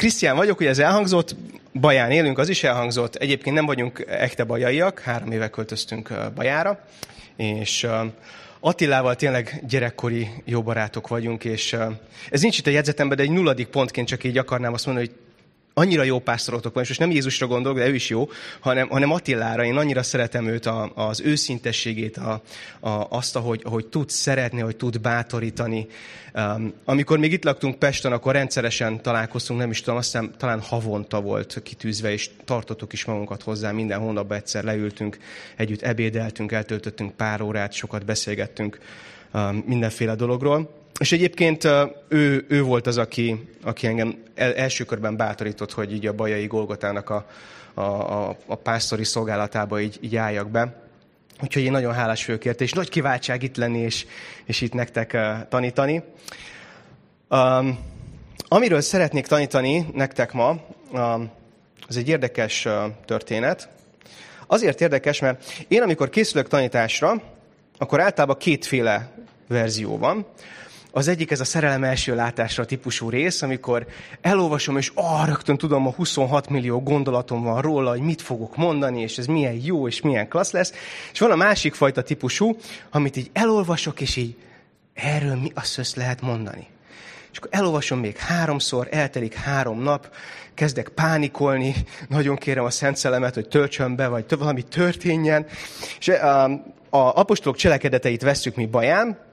Krisztián vagyok, ugye ez elhangzott, Baján élünk, az is elhangzott. Egyébként nem vagyunk ekte bajaiak, három éve költöztünk Bajára, és Attilával tényleg gyerekkori jó barátok vagyunk, és ez nincs itt a jegyzetemben, de egy nulladik pontként csak így akarnám azt mondani, hogy annyira jó pásztorotok van, és most nem Jézusra gondolok, de ő is jó, hanem, hanem Attilára. Én annyira szeretem őt, a, az őszintességét, a, a, azt, ahogy, ahogy tud szeretni, hogy tud bátorítani. Um, amikor még itt laktunk Pesten, akkor rendszeresen találkoztunk, nem is tudom, azt hiszem talán havonta volt kitűzve, és tartottuk is magunkat hozzá, minden hónapban egyszer leültünk, együtt ebédeltünk, eltöltöttünk pár órát, sokat beszélgettünk um, mindenféle dologról. És egyébként ő, ő volt az, aki, aki engem első körben bátorított, hogy így a Bajai Golgotának a, a, a, a pásztori szolgálatába így, így álljak be. Úgyhogy én nagyon hálás főkért, és nagy kiváltság itt lenni, és, és itt nektek tanítani. Um, amiről szeretnék tanítani nektek ma, um, az egy érdekes történet. Azért érdekes, mert én amikor készülök tanításra, akkor általában kétféle verzió van. Az egyik ez a szerelem első látásra típusú rész, amikor elolvasom, és ah, rögtön tudom, a 26 millió gondolatom van róla, hogy mit fogok mondani, és ez milyen jó, és milyen klassz lesz. És van a másik fajta típusú, amit így elolvasok, és így erről mi azt össz lehet mondani. És akkor elolvasom még háromszor, eltelik három nap, kezdek pánikolni, nagyon kérem a Szent Szellemet, hogy töltsön be, vagy valami történjen. És a, a apostolok cselekedeteit vesszük mi baján,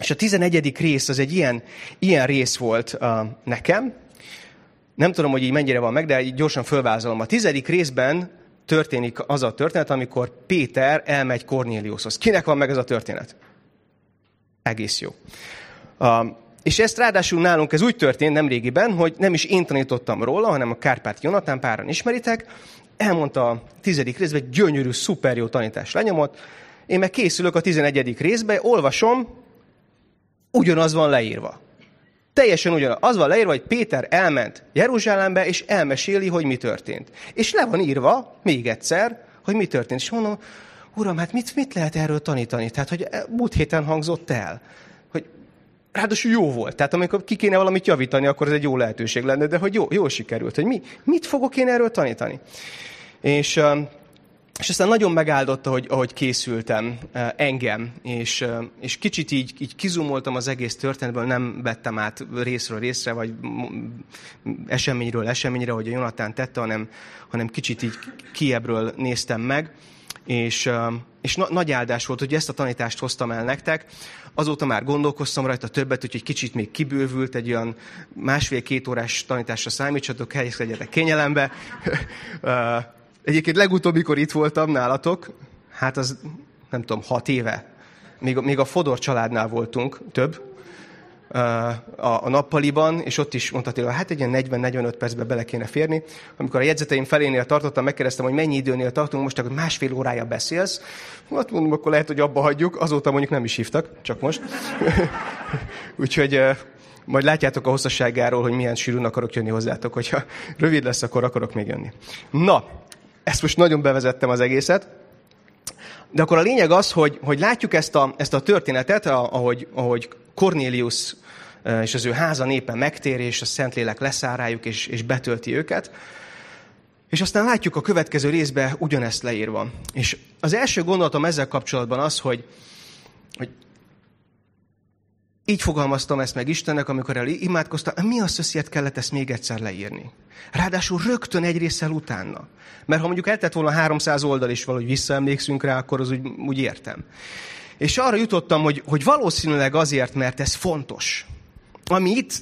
és a 11. rész az egy ilyen, ilyen rész volt uh, nekem. Nem tudom, hogy így mennyire van meg, de így gyorsan fölvázolom. A tizedik részben történik az a történet, amikor Péter elmegy Kornéliushoz. Kinek van meg ez a történet? Egész jó. Uh, és ezt ráadásul nálunk ez úgy történt nem régiben, hogy nem is én tanítottam róla, hanem a Kárpát Jonatán, páran ismeritek, elmondta a tizedik részben, gyönyörű, szuper jó tanítás lenyomott, én meg készülök a tizenegyedik részbe, olvasom, ugyanaz van leírva. Teljesen ugyanaz. Az van leírva, hogy Péter elment Jeruzsálembe, és elmeséli, hogy mi történt. És le van írva, még egyszer, hogy mi történt. És mondom, uram, hát mit, mit lehet erről tanítani? Tehát, hogy múlt héten hangzott el, hogy ráadásul jó volt. Tehát amikor ki kéne valamit javítani, akkor ez egy jó lehetőség lenne, de hogy jó, jó sikerült, hogy mi, mit fogok én erről tanítani. És és aztán nagyon megáldotta, hogy, ahogy készültem engem, és, és kicsit így, így kizumoltam az egész történetből, nem vettem át részről részre, vagy eseményről eseményre, hogy a Jonatán tette, hanem, hanem kicsit így kiebről néztem meg, és, és na, nagy áldás volt, hogy ezt a tanítást hoztam el nektek. Azóta már gondolkoztam rajta többet, hogy egy kicsit még kibővült, egy olyan másfél-két órás tanításra számítsatok, helyezkedjetek kényelembe. Egyébként legutóbb, mikor itt voltam nálatok, hát az nem tudom, hat éve, még, még a Fodor családnál voltunk, több, a, a nappaliban, és ott is mondta Attila, hát egy ilyen 40-45 percbe bele kéne férni. Amikor a jegyzeteim felénél tartottam, megkérdeztem, hogy mennyi időnél tartunk, most akkor másfél órája beszélsz. Hát mondom, akkor lehet, hogy abba hagyjuk. Azóta mondjuk nem is hívtak, csak most. Úgyhogy majd látjátok a hosszasságáról, hogy milyen sűrűn akarok jönni hozzátok, hogyha rövid lesz, akkor akarok még jönni. Na, ezt most nagyon bevezettem az egészet. De akkor a lényeg az, hogy, hogy látjuk ezt a, ezt a történetet, ahogy, ahogy Cornélius e, és az ő háza népe megtér, és a Szentlélek leszáll rájuk, és, és betölti őket. És aztán látjuk a következő részbe ugyanezt leírva. És az első gondolatom ezzel kapcsolatban az, hogy, hogy így fogalmaztam ezt meg Istennek, amikor el imádkoztam, mi a szössziet kellett ezt még egyszer leírni. Ráadásul rögtön egy részsel utána. Mert ha mondjuk eltett volna 300 oldal is valahogy visszaemlékszünk rá, akkor az úgy, úgy értem. És arra jutottam, hogy, hogy valószínűleg azért, mert ez fontos. Ami itt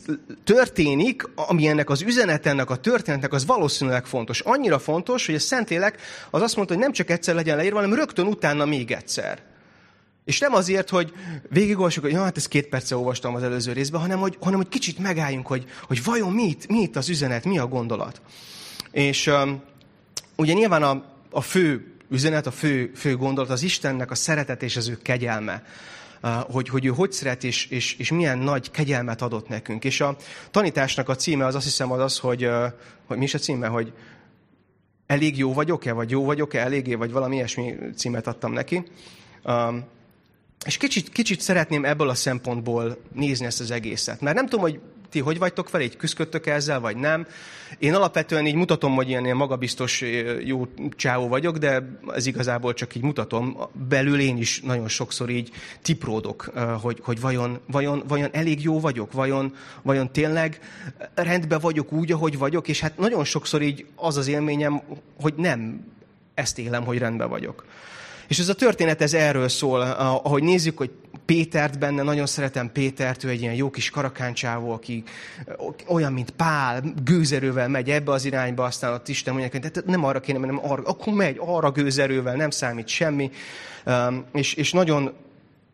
történik, ami ennek az üzenet, ennek a történetnek, az valószínűleg fontos. Annyira fontos, hogy a Szentlélek az azt mondta, hogy nem csak egyszer legyen leírva, hanem rögtön utána még egyszer. És nem azért, hogy végigolvassuk, hogy ja, hát ezt két perce olvastam az előző részben, hanem hogy, hanem, hogy kicsit megálljunk, hogy, hogy vajon mi itt, mi itt az üzenet, mi a gondolat. És um, ugye nyilván a, a fő üzenet, a fő, fő gondolat az Istennek a szeretet és az ő kegyelme. Uh, hogy, hogy ő hogy szeret és, és, és milyen nagy kegyelmet adott nekünk. És a tanításnak a címe az azt hiszem az az, hogy, uh, hogy mi is a címe, hogy elég jó vagyok-e, vagy jó vagyok-e eléggé, vagy valami ilyesmi címet adtam neki. Um, és kicsit, kicsit szeretném ebből a szempontból nézni ezt az egészet. Mert nem tudom, hogy Ti hogy vagytok vele? Így küzdködtök ezzel, vagy nem? Én alapvetően így mutatom, hogy ilyen, ilyen magabiztos jó csávó vagyok, de ez igazából csak így mutatom. Belül én is nagyon sokszor így tipródok, hogy, hogy vajon, vajon, vajon elég jó vagyok, vajon, vajon tényleg rendben vagyok úgy, ahogy vagyok, és hát nagyon sokszor így az az élményem, hogy nem ezt élem, hogy rendben vagyok. És ez a történet ez erről szól, ahogy nézzük, hogy Pétert benne, nagyon szeretem Pétert, ő egy ilyen jó kis karakáncsávó, aki olyan, mint Pál, gőzerővel megy ebbe az irányba, aztán ott Isten mondja, hogy nem arra kéne, hanem arra, akkor megy, arra gőzerővel, nem számít semmi. És, és nagyon,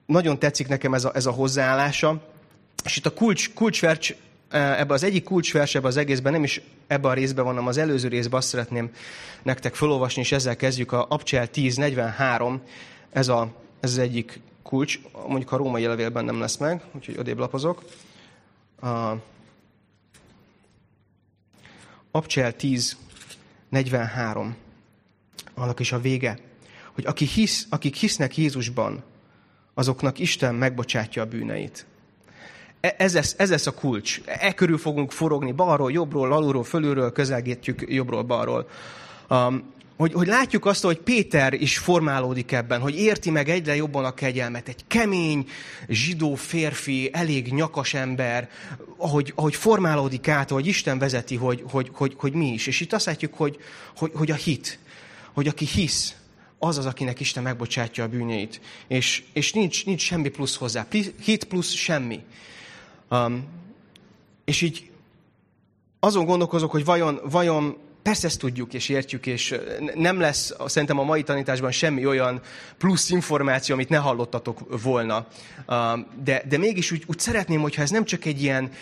nagyon tetszik nekem ez a, ez a hozzáállása. És itt a kulcs, kulcsvercs ebbe az egyik kulcsvers ebbe az egészben, nem is ebbe a részben van, hanem az előző részben azt szeretném nektek felolvasni, és ezzel kezdjük a Abcsel 10.43, ez, a, ez az egyik kulcs, mondjuk a római levélben nem lesz meg, úgyhogy odébb lapozok. A Abcsel 10.43, annak is a vége, hogy aki hisz, akik hisznek Jézusban, azoknak Isten megbocsátja a bűneit. E, ez lesz, ez lesz a kulcs. E körül fogunk forogni balról, jobbról, alulról, fölülről, közelgetjük jobbról, balról. Um, hogy, hogy látjuk azt, hogy Péter is formálódik ebben, hogy érti meg egyre jobban a kegyelmet. Egy kemény, zsidó férfi, elég nyakas ember, ahogy, ahogy formálódik át, ahogy Isten vezeti, hogy, hogy, hogy, hogy mi is. És itt azt látjuk, hogy, hogy, hogy a hit, hogy aki hisz, az az, akinek Isten megbocsátja a bűneit. És, és nincs, nincs semmi plusz hozzá. Hit plusz semmi. Um, és így azon gondolkozok, hogy vajon, vajon persze ezt tudjuk és értjük, és nem lesz szerintem a mai tanításban semmi olyan plusz információ, amit ne hallottatok volna. De, de mégis úgy, úgy szeretném, hogyha ez nem csak egy ilyen,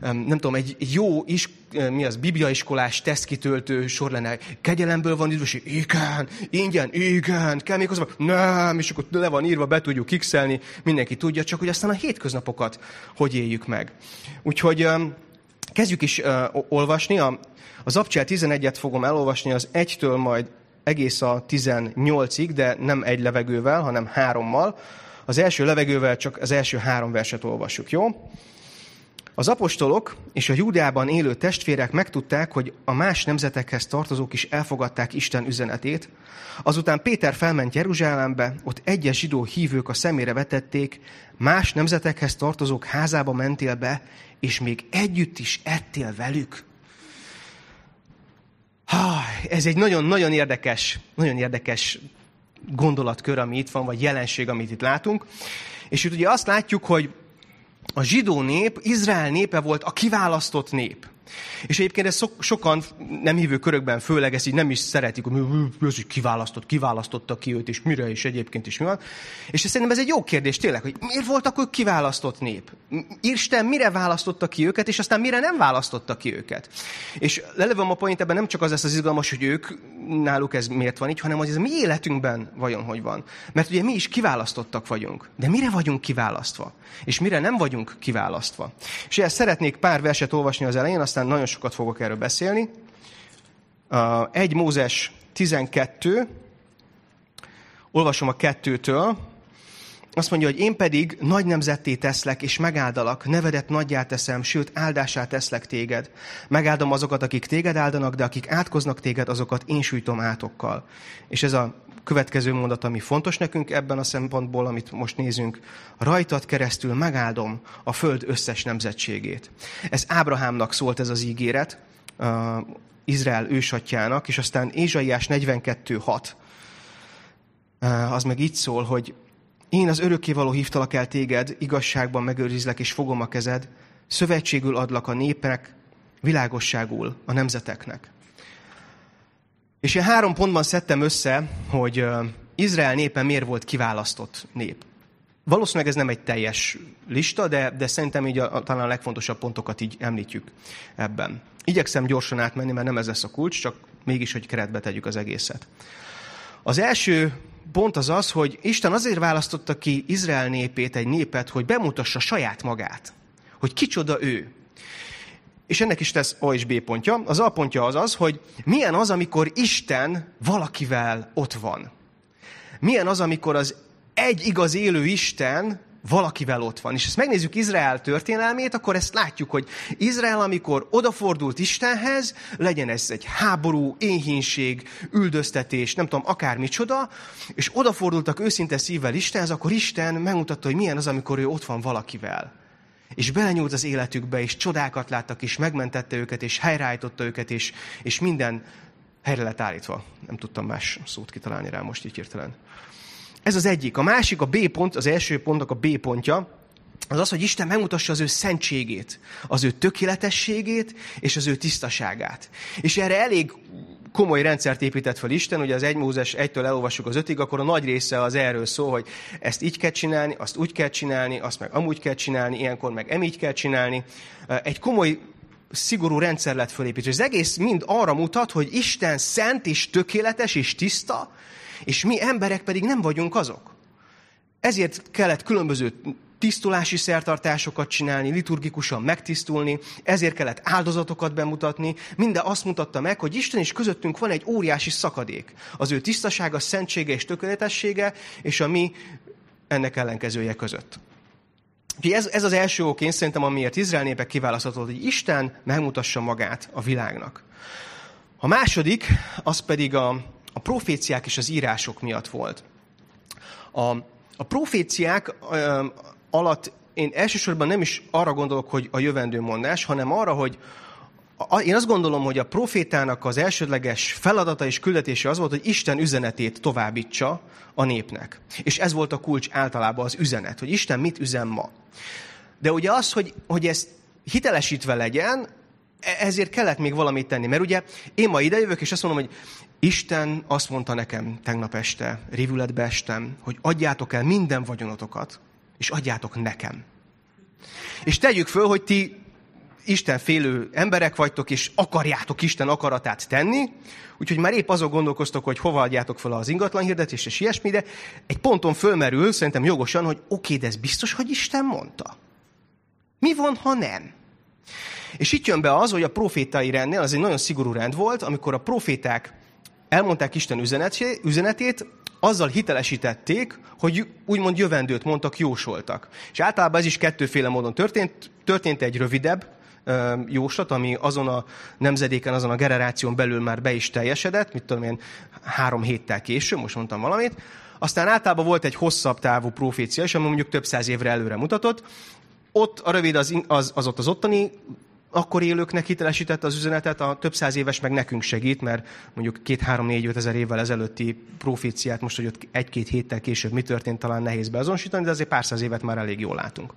nem tudom, egy jó is, mi az, bibliaiskolás tesztkitöltő sor lenne. Kegyelemből van üdvösség? Igen. Ingyen? Igen. Kell még hozzá? Nem. És akkor le van írva, be tudjuk kixelni, mindenki tudja, csak hogy aztán a hétköznapokat hogy éljük meg. Úgyhogy kezdjük is olvasni. Az Abcsel 11-et fogom elolvasni, az 1-től majd egész a 18-ig, de nem egy levegővel, hanem hárommal. Az első levegővel csak az első három verset olvassuk, jó? Az apostolok és a Júdeában élő testvérek megtudták, hogy a más nemzetekhez tartozók is elfogadták Isten üzenetét. Azután Péter felment Jeruzsálembe, ott egyes zsidó hívők a szemére vetették, más nemzetekhez tartozók házába mentél be, és még együtt is ettél velük. Ha, ez egy nagyon-nagyon érdekes, nagyon érdekes gondolatkör, ami itt van, vagy jelenség, amit itt látunk. És itt ugye azt látjuk, hogy a zsidó nép, Izrael népe volt a kiválasztott nép. És egyébként ezt sokan nem hívő körökben főleg ezt így nem is szeretik, hogy ez is kiválasztott, kiválasztotta ki őt, és mire is egyébként is mi van. És szerintem ez egy jó kérdés tényleg, hogy miért voltak ők kiválasztott nép? Isten mire választotta ki őket, és aztán mire nem választotta ki őket? És lelevem a point ebben nem csak az lesz az izgalmas, hogy ők, náluk ez miért van így, hanem hogy ez a mi életünkben vajon hogy van. Mert ugye mi is kiválasztottak vagyunk. De mire vagyunk kiválasztva? És mire nem vagyunk kiválasztva? És ezt szeretnék pár verset olvasni az elején, aztán nagyon sokat fogok erről beszélni. Egy Mózes 12, olvasom a kettőtől, azt mondja, hogy én pedig nagy nemzetté teszlek, és megáldalak, nevedet nagyjá teszem, sőt, áldását teszlek téged. Megáldom azokat, akik téged áldanak, de akik átkoznak téged, azokat én sújtom átokkal. És ez a következő mondat, ami fontos nekünk ebben a szempontból, amit most nézünk. Rajtad keresztül megáldom a föld összes nemzetségét. Ez Ábrahámnak szólt ez az ígéret, uh, Izrael ősatjának, és aztán Ézsaiás 42.6. Uh, az meg így szól, hogy én az örökkévaló hívtalak el téged, igazságban megőrizlek és fogom a kezed, szövetségül adlak a népek, világosságul a nemzeteknek. És én három pontban szedtem össze, hogy Izrael népe miért volt kiválasztott nép. Valószínűleg ez nem egy teljes lista, de, de szerintem így a, talán a legfontosabb pontokat így említjük ebben. Igyekszem gyorsan átmenni, mert nem ez lesz a kulcs, csak mégis, hogy keretbe tegyük az egészet. Az első pont az az, hogy Isten azért választotta ki Izrael népét, egy népet, hogy bemutassa saját magát. Hogy kicsoda ő. És ennek is tesz A és B pontja. Az A pontja az az, hogy milyen az, amikor Isten valakivel ott van. Milyen az, amikor az egy igaz élő Isten valakivel ott van. És ezt megnézzük Izrael történelmét, akkor ezt látjuk, hogy Izrael, amikor odafordult Istenhez, legyen ez egy háború, éhínség, üldöztetés, nem tudom, akármicsoda, és odafordultak őszinte szívvel Istenhez, akkor Isten megmutatta, hogy milyen az, amikor ő ott van valakivel. És belenyúlt az életükbe, és csodákat láttak, és megmentette őket, és helyreállította őket, és, és minden helyre lett állítva. Nem tudtam más szót kitalálni rá most így hirtelen. Ez az egyik. A másik, a B pont, az első pontnak a B pontja, az az, hogy Isten megmutassa az ő szentségét, az ő tökéletességét és az ő tisztaságát. És erre elég komoly rendszert épített fel Isten, ugye az 1 Mózes 1-től elolvassuk az 5 akkor a nagy része az erről szól, hogy ezt így kell csinálni, azt úgy kell csinálni, azt meg amúgy kell csinálni, ilyenkor meg emígy kell csinálni. Egy komoly szigorú rendszer lett fölépítve. Az egész mind arra mutat, hogy Isten szent és tökéletes és tiszta, és mi emberek pedig nem vagyunk azok. Ezért kellett különböző tisztulási szertartásokat csinálni, liturgikusan megtisztulni, ezért kellett áldozatokat bemutatni. Minden azt mutatta meg, hogy Isten is közöttünk van egy óriási szakadék. Az ő tisztasága, szentsége és tökéletessége, és a mi ennek ellenkezője között. ez, ez az első ok, én szerintem, amiért Izrael népek kiválaszthatott, hogy Isten megmutassa magát a világnak. A második, az pedig a, a proféciák és az írások miatt volt. A, a proféciák alatt én elsősorban nem is arra gondolok, hogy a jövendő mondás, hanem arra, hogy én azt gondolom, hogy a profétának az elsődleges feladata és küldetése az volt, hogy Isten üzenetét továbbítsa a népnek. És ez volt a kulcs általában az üzenet, hogy Isten mit üzen ma. De ugye az, hogy, hogy ez hitelesítve legyen, e- ezért kellett még valamit tenni. Mert ugye én ma idejövök, és azt mondom, hogy Isten azt mondta nekem tegnap este, rivületbe estem, hogy adjátok el minden vagyonotokat, és adjátok nekem. És tegyük föl, hogy ti Isten félő emberek vagytok, és akarjátok Isten akaratát tenni, úgyhogy már épp azon gondolkoztok, hogy hova adjátok fel az ingatlan hirdetést, és ilyesmi, de egy ponton fölmerül, szerintem jogosan, hogy oké, de ez biztos, hogy Isten mondta. Mi van, ha nem? És itt jön be az, hogy a profétai rendnél, az egy nagyon szigorú rend volt, amikor a proféták elmondták Isten üzenetét, azzal hitelesítették, hogy úgymond jövendőt mondtak, jósoltak. És általában ez is kettőféle módon történt. Történt egy rövidebb jóslat, ami azon a nemzedéken, azon a generáción belül már be is teljesedett, mit tudom én, három héttel később, most mondtam valamit. Aztán általában volt egy hosszabb távú profécia, és ami mondjuk több száz évre előre mutatott. Ott a rövid az, az, az ott az ottani akkor élőknek hitelesítette az üzenetet, a több száz éves meg nekünk segít, mert mondjuk két-három-négy-öt ezer évvel ezelőtti proféciát, most, hogy ott egy-két héttel később mi történt, talán nehéz beazonosítani, de azért pár száz évet már elég jól látunk.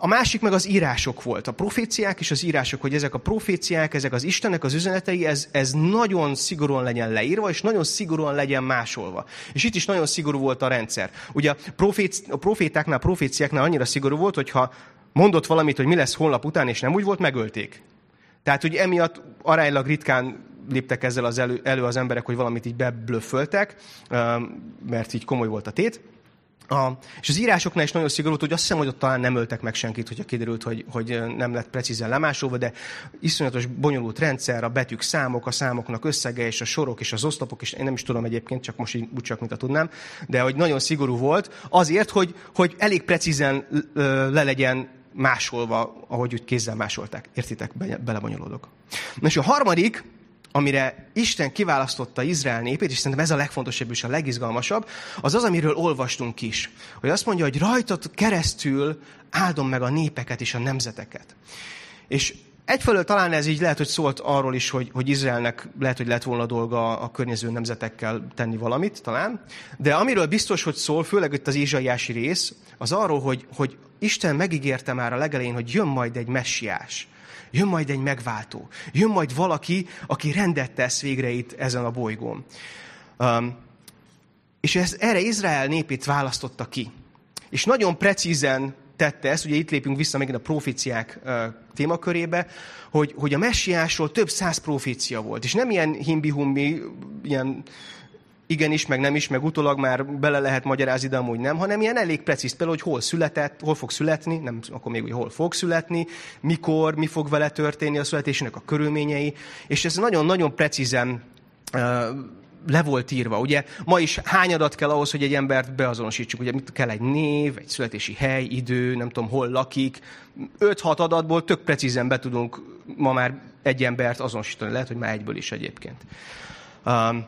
A másik meg az írások volt. A proféciák és az írások, hogy ezek a proféciák, ezek az Istennek az üzenetei, ez, ez nagyon szigorúan legyen leírva, és nagyon szigorúan legyen másolva. És itt is nagyon szigorú volt a rendszer. Ugye a, profét, a profétáknál, a proféciáknál annyira szigorú volt, hogyha mondott valamit, hogy mi lesz holnap után, és nem úgy volt, megölték. Tehát, hogy emiatt aránylag ritkán léptek ezzel az elő, elő az emberek, hogy valamit így beblöfföltek, mert így komoly volt a tét. A, és az írásoknál is nagyon szigorú, hogy azt hiszem, hogy ott talán nem öltek meg senkit, hogyha kiderült, hogy, hogy nem lett precízen lemásolva, de iszonyatos bonyolult rendszer, a betűk számok, a számoknak összege, és a sorok, és az oszlopok, és én nem is tudom egyébként, csak most így úgy csak, mint a tudnám, de hogy nagyon szigorú volt, azért, hogy, hogy elég precízen le legyen másolva, ahogy úgy kézzel másolták. Értitek? Be, belebonyolódok. Na és a harmadik, amire Isten kiválasztotta Izrael népét, és szerintem ez a legfontosabb és a legizgalmasabb, az az, amiről olvastunk is. Hogy azt mondja, hogy rajtad keresztül áldom meg a népeket és a nemzeteket. És egyfelől talán ez így lehet, hogy szólt arról is, hogy, hogy Izraelnek lehet, hogy lett volna dolga a környező nemzetekkel tenni valamit, talán. De amiről biztos, hogy szól, főleg itt az Ézsaiási rész, az arról, hogy, hogy Isten megígérte már a legelején, hogy jön majd egy messiás. Jön majd egy megváltó. Jön majd valaki, aki rendet tesz végre itt ezen a bolygón. Um, és ez, erre Izrael népét választotta ki. És nagyon precízen tette ezt, ugye itt lépünk vissza megint a proféciák uh, témakörébe, hogy, hogy a messiásról több száz profécia volt. És nem ilyen himbi-humbi, ilyen igenis, meg nem is, meg utólag már bele lehet magyarázni, de amúgy nem, hanem ilyen elég precíz, például, hogy hol született, hol fog születni, nem akkor még, hogy hol fog születni, mikor, mi fog vele történni a születésének a körülményei, és ez nagyon-nagyon precízen le volt írva. Ugye ma is hány adat kell ahhoz, hogy egy embert beazonosítsuk? Ugye mit kell egy név, egy születési hely, idő, nem tudom hol lakik. 5-6 adatból tök precízen be tudunk ma már egy embert azonosítani. Lehet, hogy már egyből is egyébként. Um,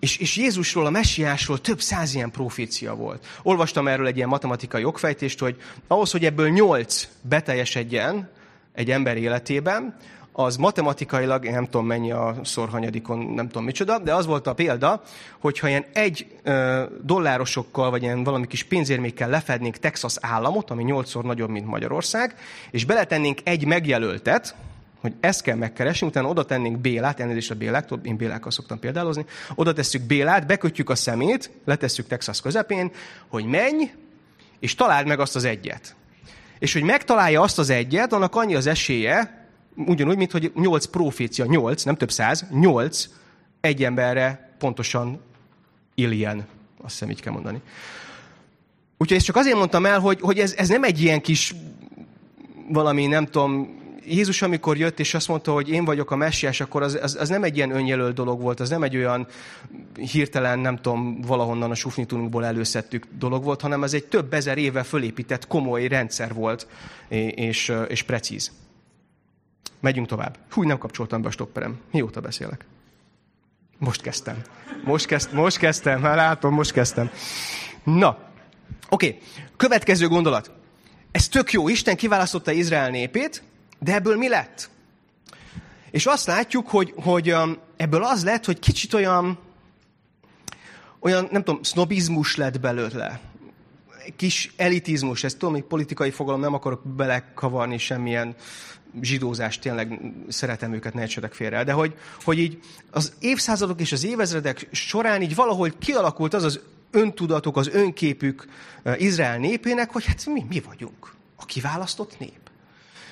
és, és Jézusról, a messiásról több száz ilyen profécia volt. Olvastam erről egy ilyen matematikai jogfejtést, hogy ahhoz, hogy ebből nyolc beteljesedjen egy ember életében, az matematikailag, én nem tudom mennyi a szorhanyadikon, nem tudom micsoda, de az volt a példa, hogyha ilyen egy ö, dollárosokkal, vagy ilyen valami kis pénzérmékkel lefednénk Texas államot, ami nyolcszor nagyobb, mint Magyarország, és beletennénk egy megjelöltet, hogy ezt kell megkeresni, utána oda tennénk Bélát, elnézést a Béláktól, én Bélákkal szoktam példálozni, oda tesszük Bélát, bekötjük a szemét, letesszük Texas közepén, hogy menj, és találd meg azt az egyet. És hogy megtalálja azt az egyet, annak annyi az esélye, ugyanúgy, mint hogy nyolc profécia, nyolc, nem több száz, nyolc egy emberre pontosan illjen. Azt hiszem, így kell mondani. Úgyhogy ezt csak azért mondtam el, hogy, hogy ez, ez nem egy ilyen kis valami, nem tudom, Jézus, amikor jött, és azt mondta, hogy én vagyok a messiás, akkor az, az, az nem egy ilyen önjelölt dolog volt, az nem egy olyan hirtelen, nem tudom, valahonnan a sufnitunkból előszedtük dolog volt, hanem ez egy több ezer éve fölépített komoly rendszer volt, és, és precíz. Megyünk tovább. Hú, nem kapcsoltam be a stopperem. Mióta beszélek? Most kezdtem. Most, kezd, most kezdtem, már látom, most kezdtem. Na, oké. Okay. Következő gondolat. Ez tök jó. Isten kiválasztotta Izrael népét, de ebből mi lett? És azt látjuk, hogy, hogy um, ebből az lett, hogy kicsit olyan, olyan, nem tudom, sznobizmus lett belőle. Kis elitizmus, ez tudom, hogy politikai fogalom, nem akarok belekavarni semmilyen zsidózást, tényleg szeretem őket, ne egyetek félre. De hogy, hogy így az évszázadok és az évezredek során így valahogy kialakult az az öntudatok, az önképük uh, Izrael népének, hogy hát mi, mi vagyunk a kiválasztott nép.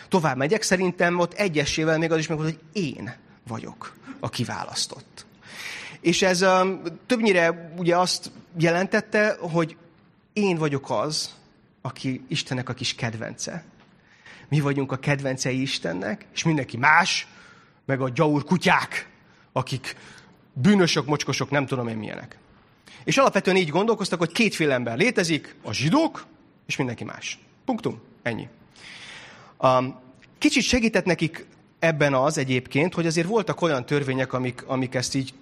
Tovább megyek, szerintem ott egyesével még az is meg hogy én vagyok a kiválasztott. És ez um, többnyire ugye azt jelentette, hogy én vagyok az, aki Istennek a kis kedvence. Mi vagyunk a kedvencei Istennek, és mindenki más, meg a gyaur kutyák, akik bűnösök, mocskosok, nem tudom én milyenek. És alapvetően így gondolkoztak, hogy kétféle ember létezik, a zsidók, és mindenki más. Punktum. Ennyi. Um, kicsit segített nekik ebben az egyébként, hogy azért voltak olyan törvények, amik, amik ezt így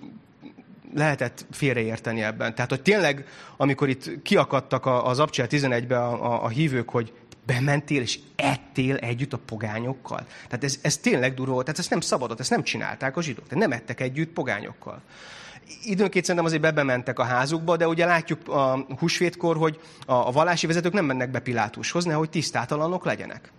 lehetett félreérteni ebben. Tehát, hogy tényleg, amikor itt kiakadtak az Abcsel 11-be a, a, a hívők, hogy bementél és ettél együtt a pogányokkal. Tehát ez, ez tényleg durva volt, tehát ezt nem szabadott, ezt nem csinálták a zsidók, tehát nem ettek együtt pogányokkal. Időnként szerintem azért bebementek a házukba, de ugye látjuk a húsvétkor, hogy a, a vallási vezetők nem mennek be Pilátushoz, nehogy tisztátalanok legyenek.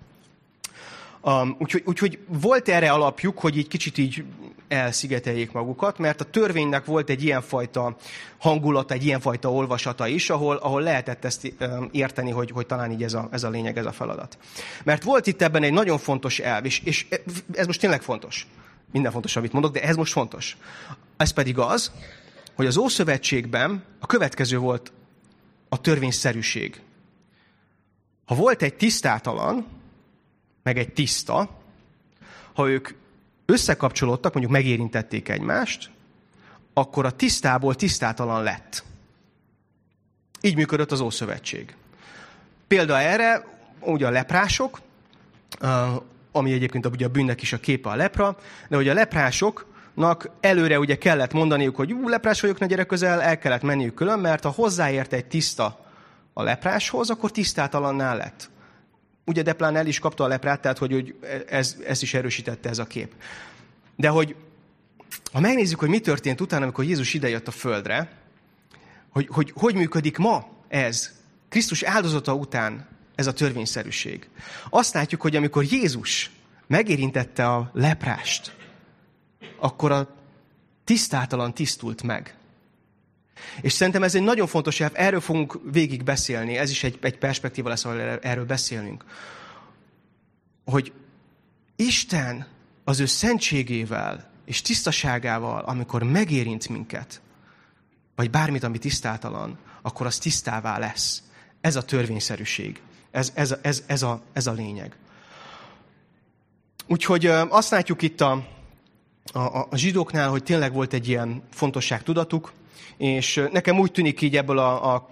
Um, úgyhogy, úgyhogy volt erre alapjuk, hogy így kicsit így elszigeteljék magukat, mert a törvénynek volt egy ilyenfajta hangulata, egy ilyenfajta olvasata is, ahol, ahol lehetett ezt um, érteni, hogy, hogy talán így ez a, ez a lényeg, ez a feladat. Mert volt itt ebben egy nagyon fontos elv, és, és ez most tényleg fontos. Minden fontos, amit mondok, de ez most fontos. Ez pedig az, hogy az Ószövetségben a következő volt a törvényszerűség. Ha volt egy tisztátalan, meg egy tiszta, ha ők összekapcsolódtak, mondjuk megérintették egymást, akkor a tisztából tisztátalan lett. Így működött az Ószövetség. Példa erre, ugye a leprások, ami egyébként ugye a bűnnek is a képe a lepra, de hogy a leprásoknak előre ugye kellett mondaniuk, hogy ú, leprás vagyok, ne gyere közel, el kellett menniük külön, mert ha hozzáért egy tiszta a lepráshoz, akkor tisztátalanná lett ugye Deplán el is kapta a leprát, tehát hogy, hogy ez, ez is erősítette ez a kép. De hogy ha megnézzük, hogy mi történt utána, amikor Jézus idejött a földre, hogy, hogy hogy működik ma ez, Krisztus áldozata után ez a törvényszerűség. Azt látjuk, hogy amikor Jézus megérintette a leprást, akkor a tisztátalan tisztult meg. És szerintem ez egy nagyon fontos elv, erről fogunk végig beszélni, ez is egy, egy perspektíva lesz, ahol erről beszélünk. Hogy Isten az ő szentségével és tisztaságával, amikor megérint minket, vagy bármit, ami tisztátalan, akkor az tisztává lesz. Ez a törvényszerűség. Ez, ez, ez, ez, a, ez a lényeg. Úgyhogy azt látjuk itt a, a, a zsidóknál, hogy tényleg volt egy ilyen fontosságtudatuk, és nekem úgy tűnik így ebből a, a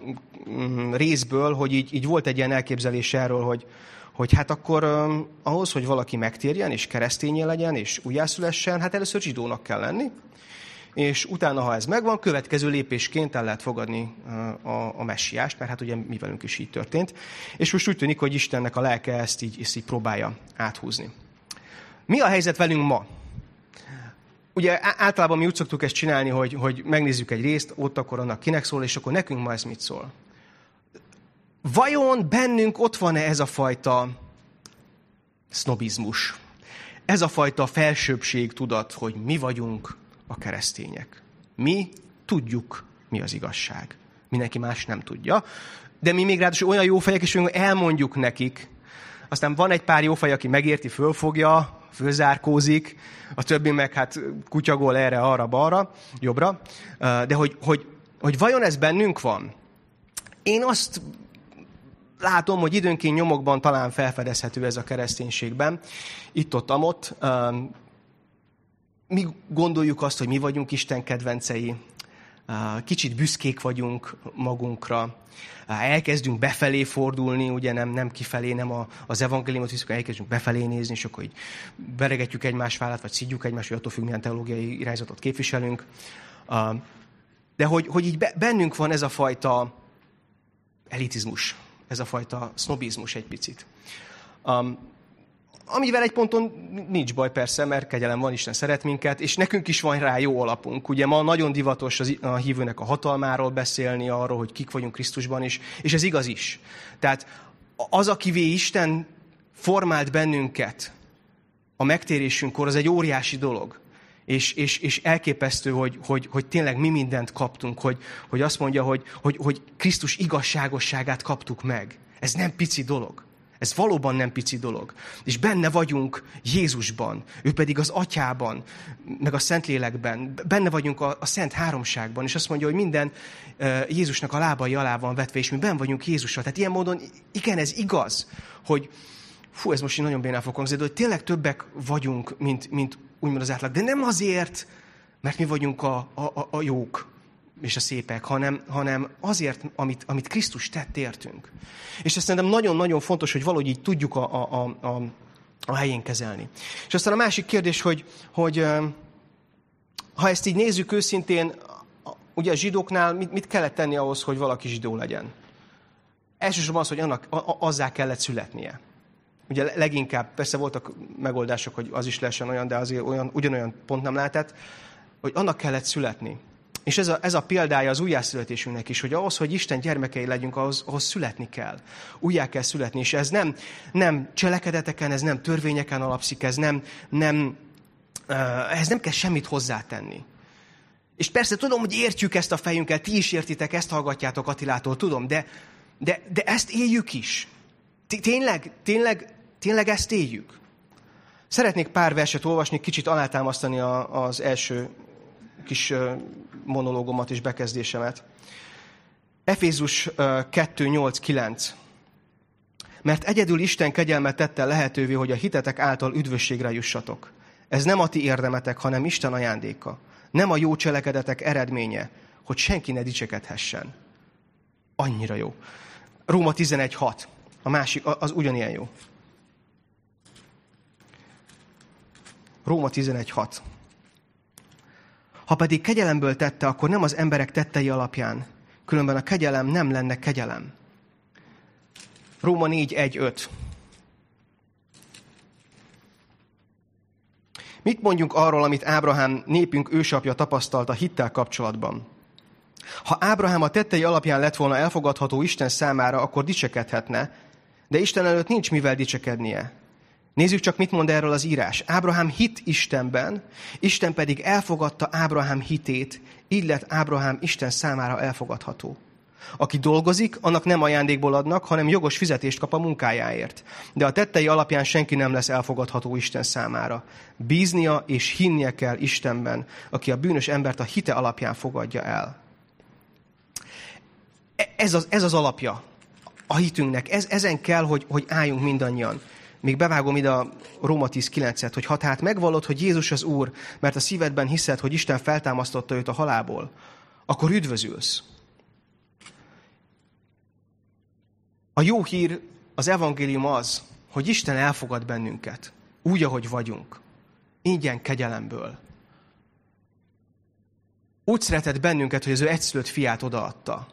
mm, részből, hogy így, így volt egy ilyen elképzelés erről, hogy, hogy hát akkor um, ahhoz, hogy valaki megtérjen, és keresztényé legyen, és újjászülessen, hát először zsidónak kell lenni, és utána, ha ez megvan, következő lépésként el lehet fogadni a, a messiást, mert hát ugye mi velünk is így történt. És most úgy tűnik, hogy Istennek a lelke ezt így, ezt így próbálja áthúzni. Mi a helyzet velünk ma? Ugye általában mi úgy szoktuk ezt csinálni, hogy, hogy megnézzük egy részt, ott akkor annak kinek szól, és akkor nekünk ma ez mit szól. Vajon bennünk ott van-e ez a fajta sznobizmus? Ez a fajta felsőbbség tudat, hogy mi vagyunk a keresztények. Mi tudjuk, mi az igazság. Mindenki más nem tudja. De mi még ráadásul olyan jó fejek, és elmondjuk nekik. Aztán van egy pár jó fej, aki megérti, fölfogja, fölzárkózik, a többi meg hát kutyagol erre, arra, balra, jobbra. De hogy, hogy, hogy vajon ez bennünk van? Én azt látom, hogy időnként nyomokban talán felfedezhető ez a kereszténységben. Itt-ott, amott. Mi gondoljuk azt, hogy mi vagyunk Isten kedvencei. Kicsit büszkék vagyunk magunkra. Elkezdünk befelé fordulni, ugye nem, nem kifelé, nem a, az evangéliumot hiszük, elkezdünk befelé nézni, és akkor így beregetjük egymás vállát, vagy szidjuk egymást, hogy attól függ, milyen teológiai irányzatot képviselünk. De hogy, hogy így bennünk van ez a fajta elitizmus, ez a fajta sznobizmus egy picit. Amivel egy ponton nincs baj persze, mert kegyelem van, Isten szeret minket, és nekünk is van rá jó alapunk. Ugye ma nagyon divatos az, a hívőnek a hatalmáról beszélni, arról, hogy kik vagyunk Krisztusban is, és ez igaz is. Tehát az, akivé Isten formált bennünket a megtérésünkkor, az egy óriási dolog. És, és, és elképesztő, hogy, hogy, hogy tényleg mi mindent kaptunk, hogy, hogy azt mondja, hogy, hogy, hogy Krisztus igazságosságát kaptuk meg. Ez nem pici dolog. Ez valóban nem pici dolog. És benne vagyunk Jézusban, ő pedig az Atyában, meg a Szentlélekben. Benne vagyunk a, a Szent Háromságban, és azt mondja, hogy minden uh, Jézusnak a lábai alá van vetve, és mi benne vagyunk Jézussal. Tehát ilyen módon, igen, ez igaz, hogy fú, ez most így nagyon bénál fog hangzni, de hogy tényleg többek vagyunk, mint, mint úgymond az átlag. De nem azért, mert mi vagyunk a, a, a jók és a szépek, hanem, hanem azért, amit, amit Krisztus tett értünk. És ezt szerintem nagyon-nagyon fontos, hogy valahogy így tudjuk a, a, a, a helyén kezelni. És aztán a másik kérdés, hogy, hogy ha ezt így nézzük őszintén, ugye a zsidóknál mit, mit kellett tenni ahhoz, hogy valaki zsidó legyen? Elsősorban az, hogy annak, azzá kellett születnie. Ugye leginkább, persze voltak megoldások, hogy az is lehessen olyan, de azért olyan, ugyanolyan pont nem lehetett, hogy annak kellett születni. És ez a, ez a példája az újjászületésünknek is, hogy ahhoz, hogy Isten gyermekei legyünk, ahhoz, ahhoz születni kell. Újjá kell születni. És ez nem, nem cselekedeteken, ez nem törvényeken alapszik, ez nem, nem, ehhez nem kell semmit hozzátenni. És persze tudom, hogy értjük ezt a fejünkkel, ti is értitek, ezt hallgatjátok Attilától, tudom, de, de, de ezt éljük is. Tényleg, tényleg, tényleg ezt éljük. Szeretnék pár verset olvasni, kicsit alátámasztani a, az első kis monológomat és bekezdésemet. Efézus 2.8.9 Mert egyedül Isten kegyelmet tette lehetővé, hogy a hitetek által üdvösségre jussatok. Ez nem a ti érdemetek, hanem Isten ajándéka. Nem a jó cselekedetek eredménye, hogy senki ne dicsekedhessen. Annyira jó. Róma 11.6. A másik, az ugyanilyen jó. Róma 11.6. Ha pedig kegyelemből tette, akkor nem az emberek tettei alapján. Különben a kegyelem nem lenne kegyelem. Róma 4.1.5. Mit mondjunk arról, amit Ábrahám népünk ősapja tapasztalt a hittel kapcsolatban? Ha Ábrahám a tettei alapján lett volna elfogadható Isten számára, akkor dicsekedhetne, de Isten előtt nincs mivel dicsekednie. Nézzük csak, mit mond erről az írás. Ábrahám hit Istenben, Isten pedig elfogadta Ábrahám hitét, így lett Ábrahám Isten számára elfogadható. Aki dolgozik, annak nem ajándékból adnak, hanem jogos fizetést kap a munkájáért. De a tettei alapján senki nem lesz elfogadható Isten számára. Bíznia és hinnie kell Istenben, aki a bűnös embert a hite alapján fogadja el. Ez az, ez az alapja a hitünknek. Ez, ezen kell, hogy, hogy álljunk mindannyian. Még bevágom ide a Róma 10.9-et, hogy ha tehát megvallod, hogy Jézus az Úr, mert a szívedben hiszed, hogy Isten feltámasztotta őt a halálból, akkor üdvözülsz. A jó hír, az evangélium az, hogy Isten elfogad bennünket, úgy, ahogy vagyunk. Ingyen kegyelemből. Úgy szeretett bennünket, hogy az ő egyszülött fiát odaadta.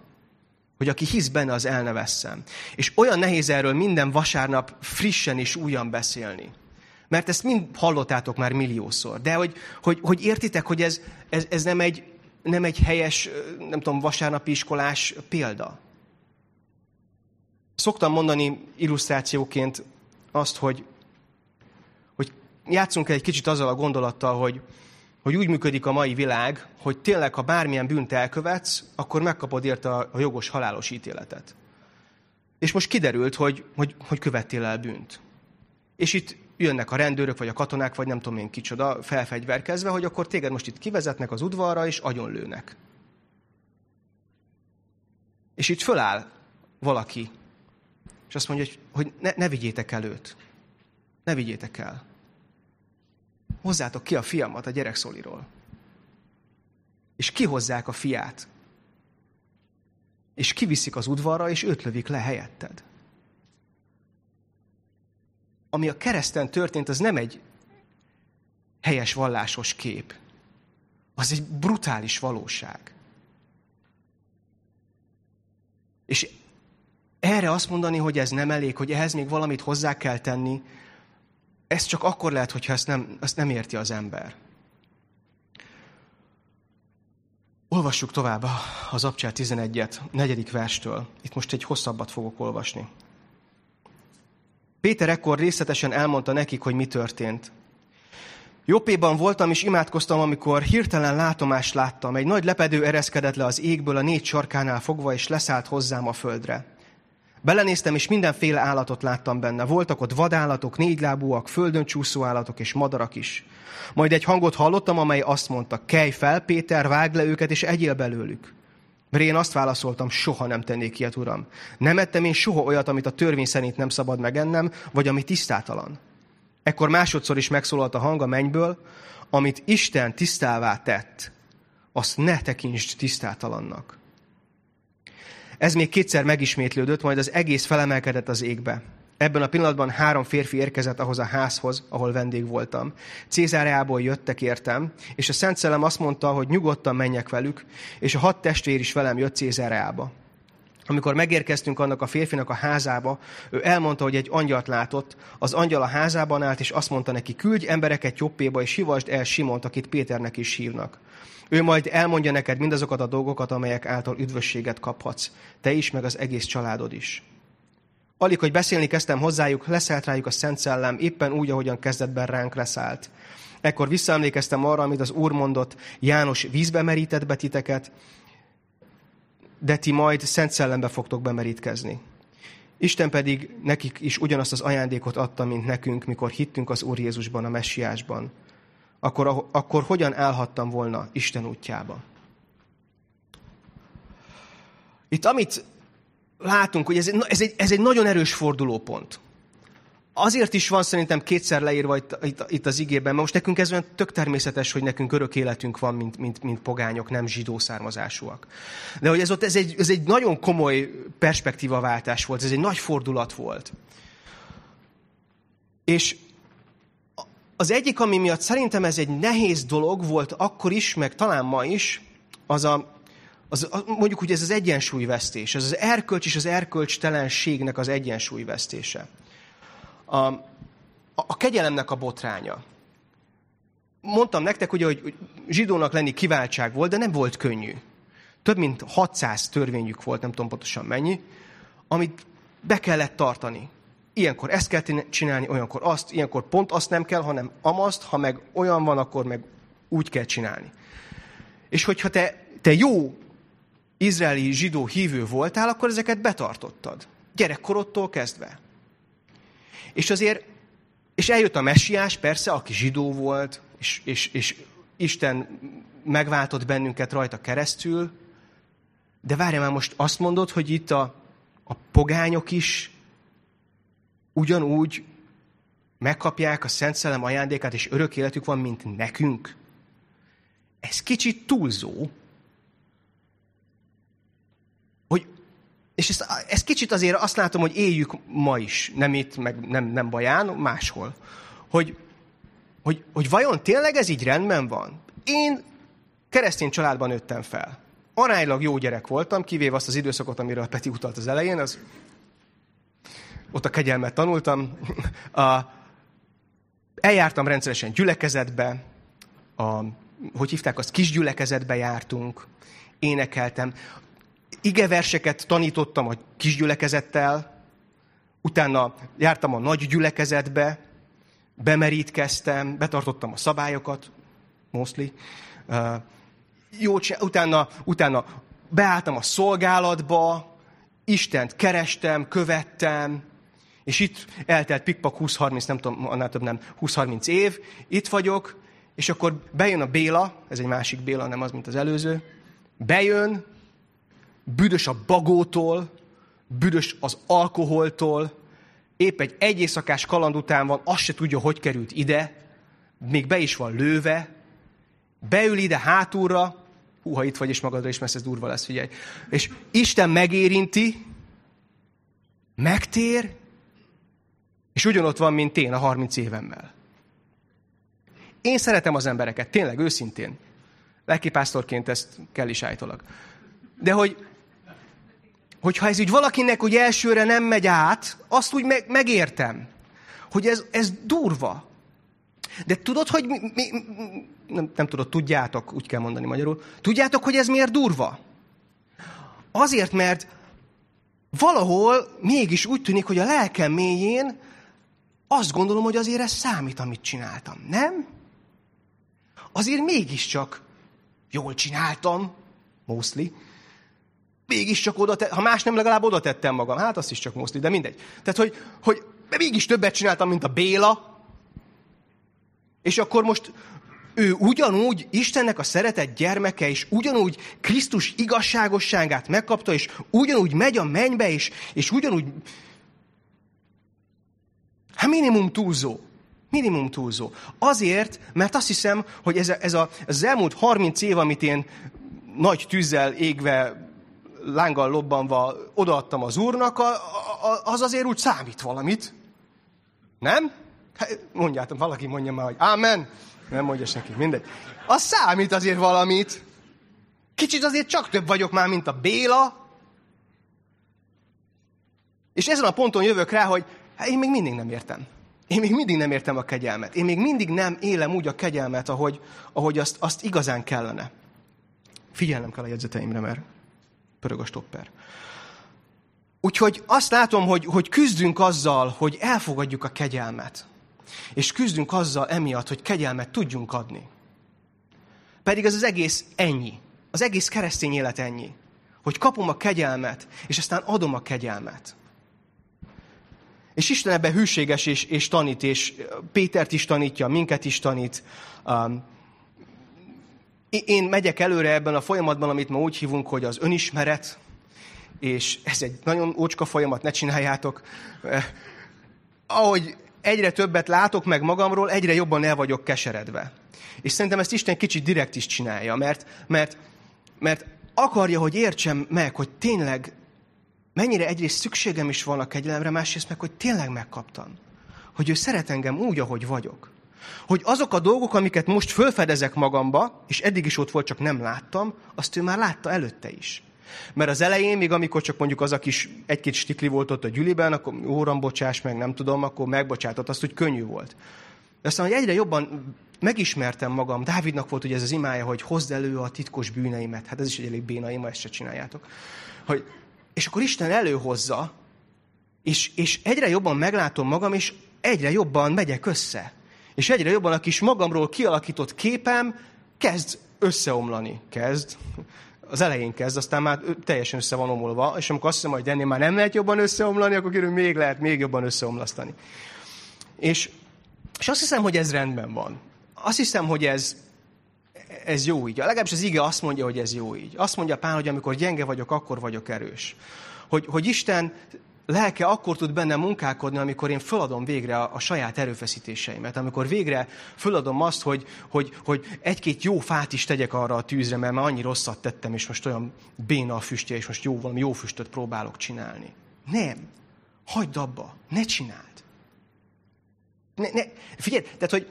Hogy aki hisz benne, az el ne vesszen. És olyan nehéz erről minden vasárnap frissen és újan beszélni. Mert ezt mind hallottátok már milliószor. De hogy, hogy, hogy értitek, hogy ez, ez, ez nem, egy, nem egy helyes, nem tudom, vasárnapi iskolás példa. Szoktam mondani illusztrációként azt, hogy, hogy játszunk egy kicsit azzal a gondolattal, hogy, hogy úgy működik a mai világ, hogy tényleg, ha bármilyen bűnt elkövetsz, akkor megkapod érte a, jogos halálos ítéletet. És most kiderült, hogy, hogy, hogy követtél el bűnt. És itt jönnek a rendőrök, vagy a katonák, vagy nem tudom én kicsoda, felfegyverkezve, hogy akkor téged most itt kivezetnek az udvarra, és agyonlőnek. És itt föláll valaki, és azt mondja, hogy ne, ne vigyétek el őt. Ne vigyétek el. Hozzátok ki a fiamat a gyerekszoliról. És kihozzák a fiát. És kiviszik az udvarra, és őt lövik le helyetted. Ami a kereszten történt, az nem egy helyes vallásos kép. Az egy brutális valóság. És erre azt mondani, hogy ez nem elég, hogy ehhez még valamit hozzá kell tenni, ez csak akkor lehet, hogyha ezt nem, ezt nem érti az ember. Olvassuk tovább az Abcsár 11-et, negyedik verstől. Itt most egy hosszabbat fogok olvasni. Péter ekkor részletesen elmondta nekik, hogy mi történt. Jobbéban voltam és imádkoztam, amikor hirtelen látomást láttam. Egy nagy lepedő ereszkedett le az égből a négy sarkánál fogva, és leszállt hozzám a földre. Belenéztem, és mindenféle állatot láttam benne. Voltak ott vadállatok, négylábúak, földön csúszó állatok és madarak is. Majd egy hangot hallottam, amely azt mondta, kelj fel, Péter, vágd le őket, és egyél belőlük. Mert én azt válaszoltam, soha nem tennék ilyet, uram. Nem ettem én soha olyat, amit a törvény szerint nem szabad megennem, vagy ami tisztátalan. Ekkor másodszor is megszólalt a hang a mennyből, amit Isten tisztává tett, azt ne tekintsd tisztátalannak. Ez még kétszer megismétlődött, majd az egész felemelkedett az égbe. Ebben a pillanatban három férfi érkezett ahhoz a házhoz, ahol vendég voltam. Cézáreából jöttek értem, és a Szent Szellem azt mondta, hogy nyugodtan menjek velük, és a hat testvér is velem jött Cézáreába. Amikor megérkeztünk annak a férfinak a házába, ő elmondta, hogy egy angyalt látott, az angyal a házában állt, és azt mondta neki, küldj embereket Jobbéba, és hivasd el Simont, akit Péternek is hívnak. Ő majd elmondja neked mindazokat a dolgokat, amelyek által üdvösséget kaphatsz. Te is, meg az egész családod is. Alig, hogy beszélni kezdtem hozzájuk, leszállt rájuk a Szent Szellem, éppen úgy, ahogyan kezdetben ránk leszállt. Ekkor visszaemlékeztem arra, amit az Úr mondott, János vízbe merített betiteket, de ti majd Szent Szellembe fogtok bemerítkezni. Isten pedig nekik is ugyanazt az ajándékot adta, mint nekünk, mikor hittünk az Úr Jézusban, a messiásban akkor, akkor hogyan állhattam volna Isten útjába? Itt amit látunk, hogy ez egy, ez egy, ez egy nagyon erős fordulópont. Azért is van szerintem kétszer leírva itt, itt, itt az igében, mert most nekünk ez olyan tök természetes, hogy nekünk örök életünk van, mint, mint, mint pogányok, nem zsidó származásúak. De hogy ez ott ez egy, ez egy nagyon komoly perspektívaváltás volt, ez egy nagy fordulat volt. És az egyik, ami miatt szerintem ez egy nehéz dolog volt akkor is, meg talán ma is, az a, az, mondjuk úgy ez az egyensúlyvesztés, ez az erkölcs és az erkölcstelenségnek az egyensúlyvesztése. A, a, a kegyelemnek a botránya. Mondtam nektek, ugye, hogy zsidónak lenni kiváltság volt, de nem volt könnyű. Több mint 600 törvényük volt, nem tudom pontosan mennyi, amit be kellett tartani ilyenkor ezt kell csinálni, olyankor azt, ilyenkor pont azt nem kell, hanem amaszt, ha meg olyan van, akkor meg úgy kell csinálni. És hogyha te, te jó izraeli zsidó hívő voltál, akkor ezeket betartottad. Gyerekkorodtól kezdve. És azért, és eljött a messiás, persze, aki zsidó volt, és, és, és Isten megváltott bennünket rajta keresztül, de várj már most azt mondod, hogy itt a, a pogányok is ugyanúgy megkapják a Szent Szellem ajándékát, és örök életük van, mint nekünk. Ez kicsit túlzó. Hogy, és ezt, ezt kicsit azért azt látom, hogy éljük ma is, nem itt, meg nem, nem baján, máshol. Hogy, hogy, hogy vajon tényleg ez így rendben van? Én keresztény családban nőttem fel. Aránylag jó gyerek voltam, kivéve azt az időszakot, amiről Peti utalt az elején, az ott a kegyelmet tanultam. A, eljártam rendszeresen gyülekezetbe, a, hogy hívták, azt? Kis gyülekezetbe jártunk, énekeltem. Igeverseket tanítottam a kis gyülekezettel, utána jártam a nagy gyülekezetbe, bemerítkeztem, betartottam a szabályokat, mostly. Uh, jó, utána, utána beálltam a szolgálatba, Istent kerestem, követtem, és itt eltelt pikpak 20-30, nem tudom, annál több nem, 20-30 év, itt vagyok, és akkor bejön a Béla, ez egy másik Béla, nem az, mint az előző, bejön, büdös a bagótól, büdös az alkoholtól, épp egy egy éjszakás kaland után van, azt se tudja, hogy került ide, még be is van lőve, beül ide hátulra, hú, itt vagy és magadra is, mert ez durva lesz, figyelj. És Isten megérinti, megtér, és ugyanott van, mint én a 30 évemmel. Én szeretem az embereket, tényleg, őszintén. Lelkipásztorként ezt kell is állítólag. De hogy, hogyha ez így valakinek úgy elsőre nem megy át, azt úgy meg, megértem, hogy ez, ez durva. De tudod, hogy mi, mi, nem, nem tudod, tudjátok, úgy kell mondani magyarul, tudjátok, hogy ez miért durva? Azért, mert valahol mégis úgy tűnik, hogy a lelkem mélyén azt gondolom, hogy azért ez számít, amit csináltam. Nem? Azért mégiscsak jól csináltam, mostly. Mégiscsak oda, te, ha más nem, legalább oda tettem magam. Hát azt is csak mostly, de mindegy. Tehát, hogy, hogy mégis többet csináltam, mint a Béla, és akkor most ő ugyanúgy Istennek a szeretett gyermeke, és ugyanúgy Krisztus igazságosságát megkapta, és ugyanúgy megy a mennybe, és, és ugyanúgy Hát minimum túlzó. Minimum túlzó. Azért, mert azt hiszem, hogy ez, a, ez, a, az elmúlt 30 év, amit én nagy tűzzel égve, lánggal lobbanva odaadtam az úrnak, a, a, az azért úgy számít valamit. Nem? Hát mondjátok, valaki mondja már, hogy ámen. Nem mondja senki, mindegy. Az számít azért valamit. Kicsit azért csak több vagyok már, mint a Béla. És ezen a ponton jövök rá, hogy Hát én még mindig nem értem. Én még mindig nem értem a kegyelmet. Én még mindig nem élem úgy a kegyelmet, ahogy, ahogy azt, azt igazán kellene. Figyelnem kell a jegyzeteimre, mert pörög a stopper. Úgyhogy azt látom, hogy, hogy küzdünk azzal, hogy elfogadjuk a kegyelmet. És küzdünk azzal emiatt, hogy kegyelmet tudjunk adni. Pedig ez az egész ennyi. Az egész keresztény élet ennyi. Hogy kapom a kegyelmet, és aztán adom a kegyelmet. És Isten ebben hűséges és, és tanít, és Pétert is tanítja, minket is tanít. Um, én megyek előre ebben a folyamatban, amit ma úgy hívunk, hogy az önismeret, és ez egy nagyon ócska folyamat, ne csináljátok. Eh, ahogy egyre többet látok meg magamról, egyre jobban el vagyok keseredve. És szerintem ezt Isten kicsit direkt is csinálja, mert, mert, mert akarja, hogy értsem meg, hogy tényleg mennyire egyrészt szükségem is van a kegyelemre, másrészt meg, hogy tényleg megkaptam. Hogy ő szeret engem úgy, ahogy vagyok. Hogy azok a dolgok, amiket most fölfedezek magamba, és eddig is ott volt, csak nem láttam, azt ő már látta előtte is. Mert az elején, még amikor csak mondjuk az a kis egy-két stikli volt ott a gyüliben, akkor óram bocsáss meg, nem tudom, akkor megbocsátott, azt úgy könnyű volt. De aztán, hogy egyre jobban megismertem magam, Dávidnak volt ugye ez az imája, hogy hozd elő a titkos bűneimet. Hát ez is egy elég béna ima, ezt se csináljátok. Hogy és akkor Isten előhozza, és, és egyre jobban meglátom magam, és egyre jobban megyek össze. És egyre jobban a kis magamról kialakított képem kezd összeomlani. Kezd. Az elején kezd, aztán már teljesen össze van omolva, és amikor azt hiszem, hogy ennél már nem lehet jobban összeomlani, akkor kérem, még lehet még jobban összeomlasztani. És, és azt hiszem, hogy ez rendben van. Azt hiszem, hogy ez, ez jó így. Legalábbis az ige azt mondja, hogy ez jó így. Azt mondja Pál, hogy amikor gyenge vagyok, akkor vagyok erős. Hogy, hogy Isten lelke akkor tud benne munkálkodni, amikor én föladom végre a, a saját erőfeszítéseimet, amikor végre föladom azt, hogy, hogy, hogy egy-két jó fát is tegyek arra a tűzre, mert már annyi rosszat tettem, és most olyan béna a füstje, és most jó, valami jó füstöt próbálok csinálni. Nem. Hagyd abba. Ne csináld. Ne, ne. Figyelj, tehát, hogy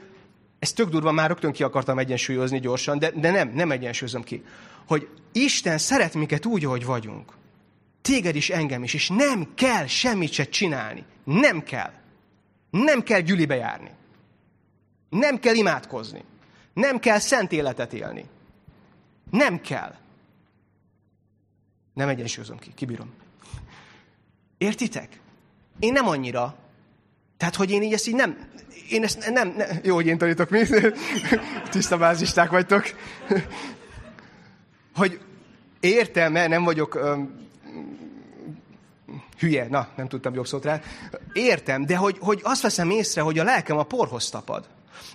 ez tök durva, már rögtön ki akartam egyensúlyozni gyorsan, de, de nem, nem egyensúlyozom ki. Hogy Isten szeret minket úgy, ahogy vagyunk. Téged is, engem is, és nem kell semmit se csinálni. Nem kell. Nem kell gyülibe járni. Nem kell imádkozni. Nem kell szent életet élni. Nem kell. Nem egyensúlyozom ki, kibírom. Értitek? Én nem annyira. Tehát, hogy én így ezt így nem... Én ezt nem... nem jó, hogy én tanítok, mi? Tiszta bázisták vagytok. hogy értem, mert nem vagyok hülye, na, nem tudtam jobb szót rá. Értem, de hogy, hogy azt veszem észre, hogy a lelkem a porhoz tapad.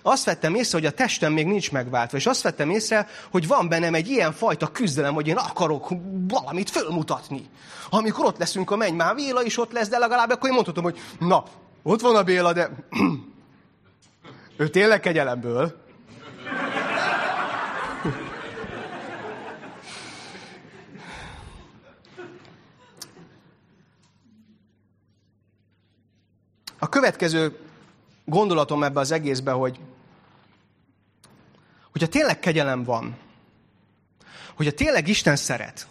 Azt vettem észre, hogy a testem még nincs megváltva, és azt vettem észre, hogy van bennem egy ilyen fajta küzdelem, hogy én akarok valamit fölmutatni. Amikor ott leszünk a menny, már Béla is ott lesz, de legalább akkor én mondhatom, hogy na, ott van a Béla, de ő tényleg kegyelemből. A következő gondolatom ebbe az egészbe, hogy hogyha tényleg kegyelem van, hogyha tényleg Isten szeret,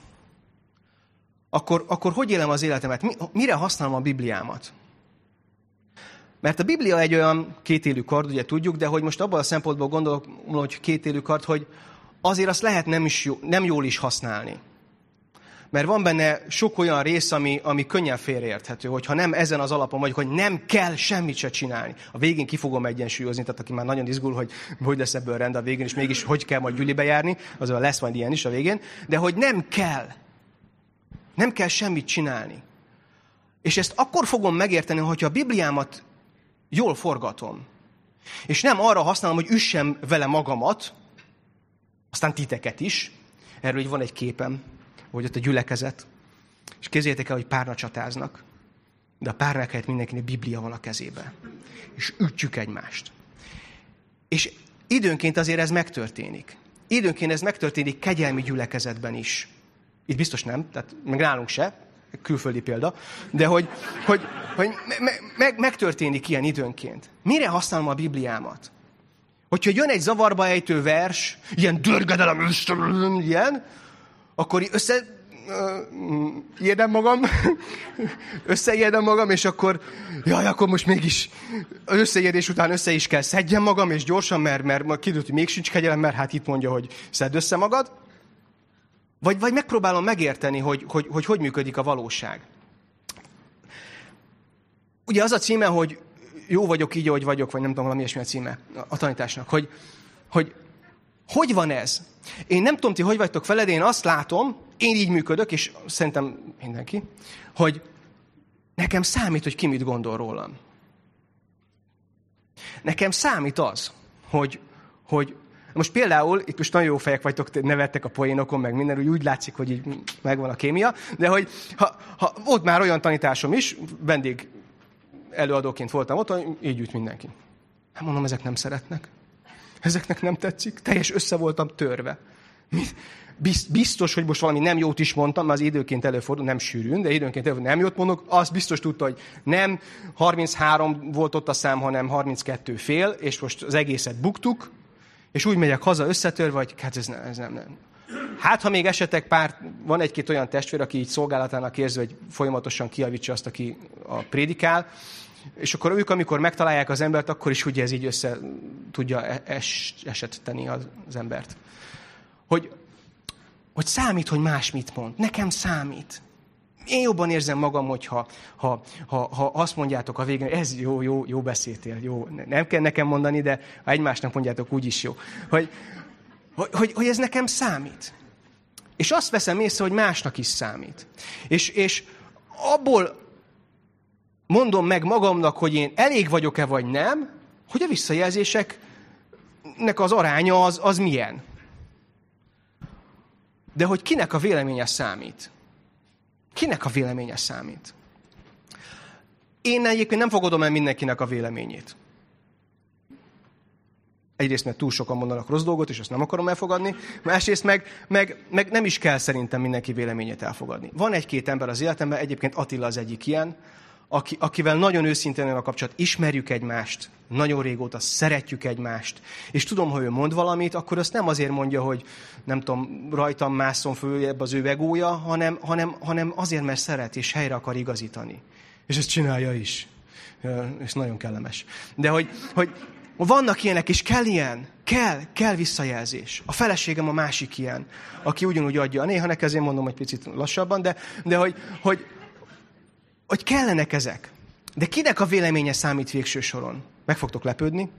akkor, akkor hogy élem az életemet? Mi, mire használom a Bibliámat? Mert a Biblia egy olyan kétélű kard, ugye tudjuk, de hogy most abban a szempontból gondolok, hogy kétélű kard, hogy azért azt lehet nem, is jó, nem jól is használni mert van benne sok olyan rész, ami, ami könnyen félreérthető, hogyha nem ezen az alapon vagyok, hogy nem kell semmit se csinálni. A végén ki fogom egyensúlyozni, tehát aki már nagyon izgul, hogy hogy lesz ebből rend a végén, és mégis hogy kell majd gyülibe járni, az lesz majd ilyen is a végén, de hogy nem kell. Nem kell semmit csinálni. És ezt akkor fogom megérteni, hogyha a Bibliámat jól forgatom. És nem arra használom, hogy üssem vele magamat, aztán titeket is. Erről így van egy képem hogy ott a gyülekezet, és képzeljétek el, hogy párna csatáznak, de a párnák helyett mindenkinek Biblia van a kezébe. És ütjük egymást. És időnként azért ez megtörténik. Időnként ez megtörténik kegyelmi gyülekezetben is. Itt biztos nem, tehát meg nálunk se, külföldi példa, de hogy, hogy, hogy me, me, megtörténik ilyen időnként. Mire használom a Bibliámat? Hogyha jön egy zavarba ejtő vers, ilyen dörgedelem, ilyen, akkor össze ijedem magam, összeijedem magam, és akkor, jaj, akkor most mégis az összeijedés után össze is kell szedjem magam, és gyorsan, mert, mert kiderült, hogy még sincs kegyelem, mert hát itt mondja, hogy szedd össze magad. Vagy, vagy megpróbálom megérteni, hogy, hogy, hogy hogy működik a valóság. Ugye az a címe, hogy jó vagyok így, ahogy vagyok, vagy nem tudom, valami ilyesmi a címe a tanításnak, hogy, hogy hogy van ez? Én nem tudom, ti hogy vagytok veled, én azt látom, én így működök, és szerintem mindenki, hogy nekem számít, hogy ki mit gondol rólam. Nekem számít az, hogy, hogy most például, itt most nagyon jó fejek vagytok, nevettek a poénokon, meg minden, úgy, úgy látszik, hogy így megvan a kémia, de hogy ha, ha volt már olyan tanításom is, vendég előadóként voltam ott, így üt mindenki. Hát mondom, ezek nem szeretnek. Ezeknek nem tetszik? Teljes össze voltam törve. Biztos, hogy most valami nem jót is mondtam, mert az időként előfordul, nem sűrűn, de időnként előfordul, nem jót mondok, azt biztos tudta, hogy nem 33 volt ott a szám, hanem 32 fél, és most az egészet buktuk, és úgy megyek haza összetörve, hogy hát ez nem, ez nem, nem. Hát, ha még esetek pár, van egy-két olyan testvér, aki így szolgálatának érzi, hogy folyamatosan kiavítsa azt, aki a prédikál, és akkor ők, amikor megtalálják az embert, akkor is ugye ez így össze tudja e- es, esetteni az, az embert. Hogy, hogy számít, hogy más mit mond. Nekem számít. Én jobban érzem magam, hogyha ha, ha, ha azt mondjátok a végén, ez jó, jó, jó beszéltél, jó. Nem kell nekem mondani, de ha egymásnak mondjátok, úgy is jó. Hogy, hogy, hogy, hogy ez nekem számít. És azt veszem észre, hogy másnak is számít. És, és abból mondom meg magamnak, hogy én elég vagyok-e vagy nem, hogy a visszajelzéseknek az aránya az, az milyen. De hogy kinek a véleménye számít. Kinek a véleménye számít. én egyébként nem fogadom el mindenkinek a véleményét. Egyrészt, mert túl sokan mondanak rossz dolgot, és ezt nem akarom elfogadni. Másrészt meg, meg, meg nem is kell szerintem mindenki véleményét elfogadni. Van egy-két ember az életemben, egyébként Attila az egyik ilyen, aki, akivel nagyon őszintén a kapcsolat, ismerjük egymást, nagyon régóta szeretjük egymást, és tudom, hogy ő mond valamit, akkor azt nem azért mondja, hogy nem tudom, rajtam mászom följebb az ő egója, hanem, hanem, hanem azért, mert szeret, és helyre akar igazítani. És ezt csinálja is. És nagyon kellemes. De hogy, hogy vannak ilyenek, és kell ilyen. Kell, kell visszajelzés. A feleségem a másik ilyen, aki ugyanúgy adja. Néha nekem ezért mondom egy picit lassabban, de, de hogy, hogy, hogy kellenek ezek. De kinek a véleménye számít végső soron? Meg fogtok lepődni.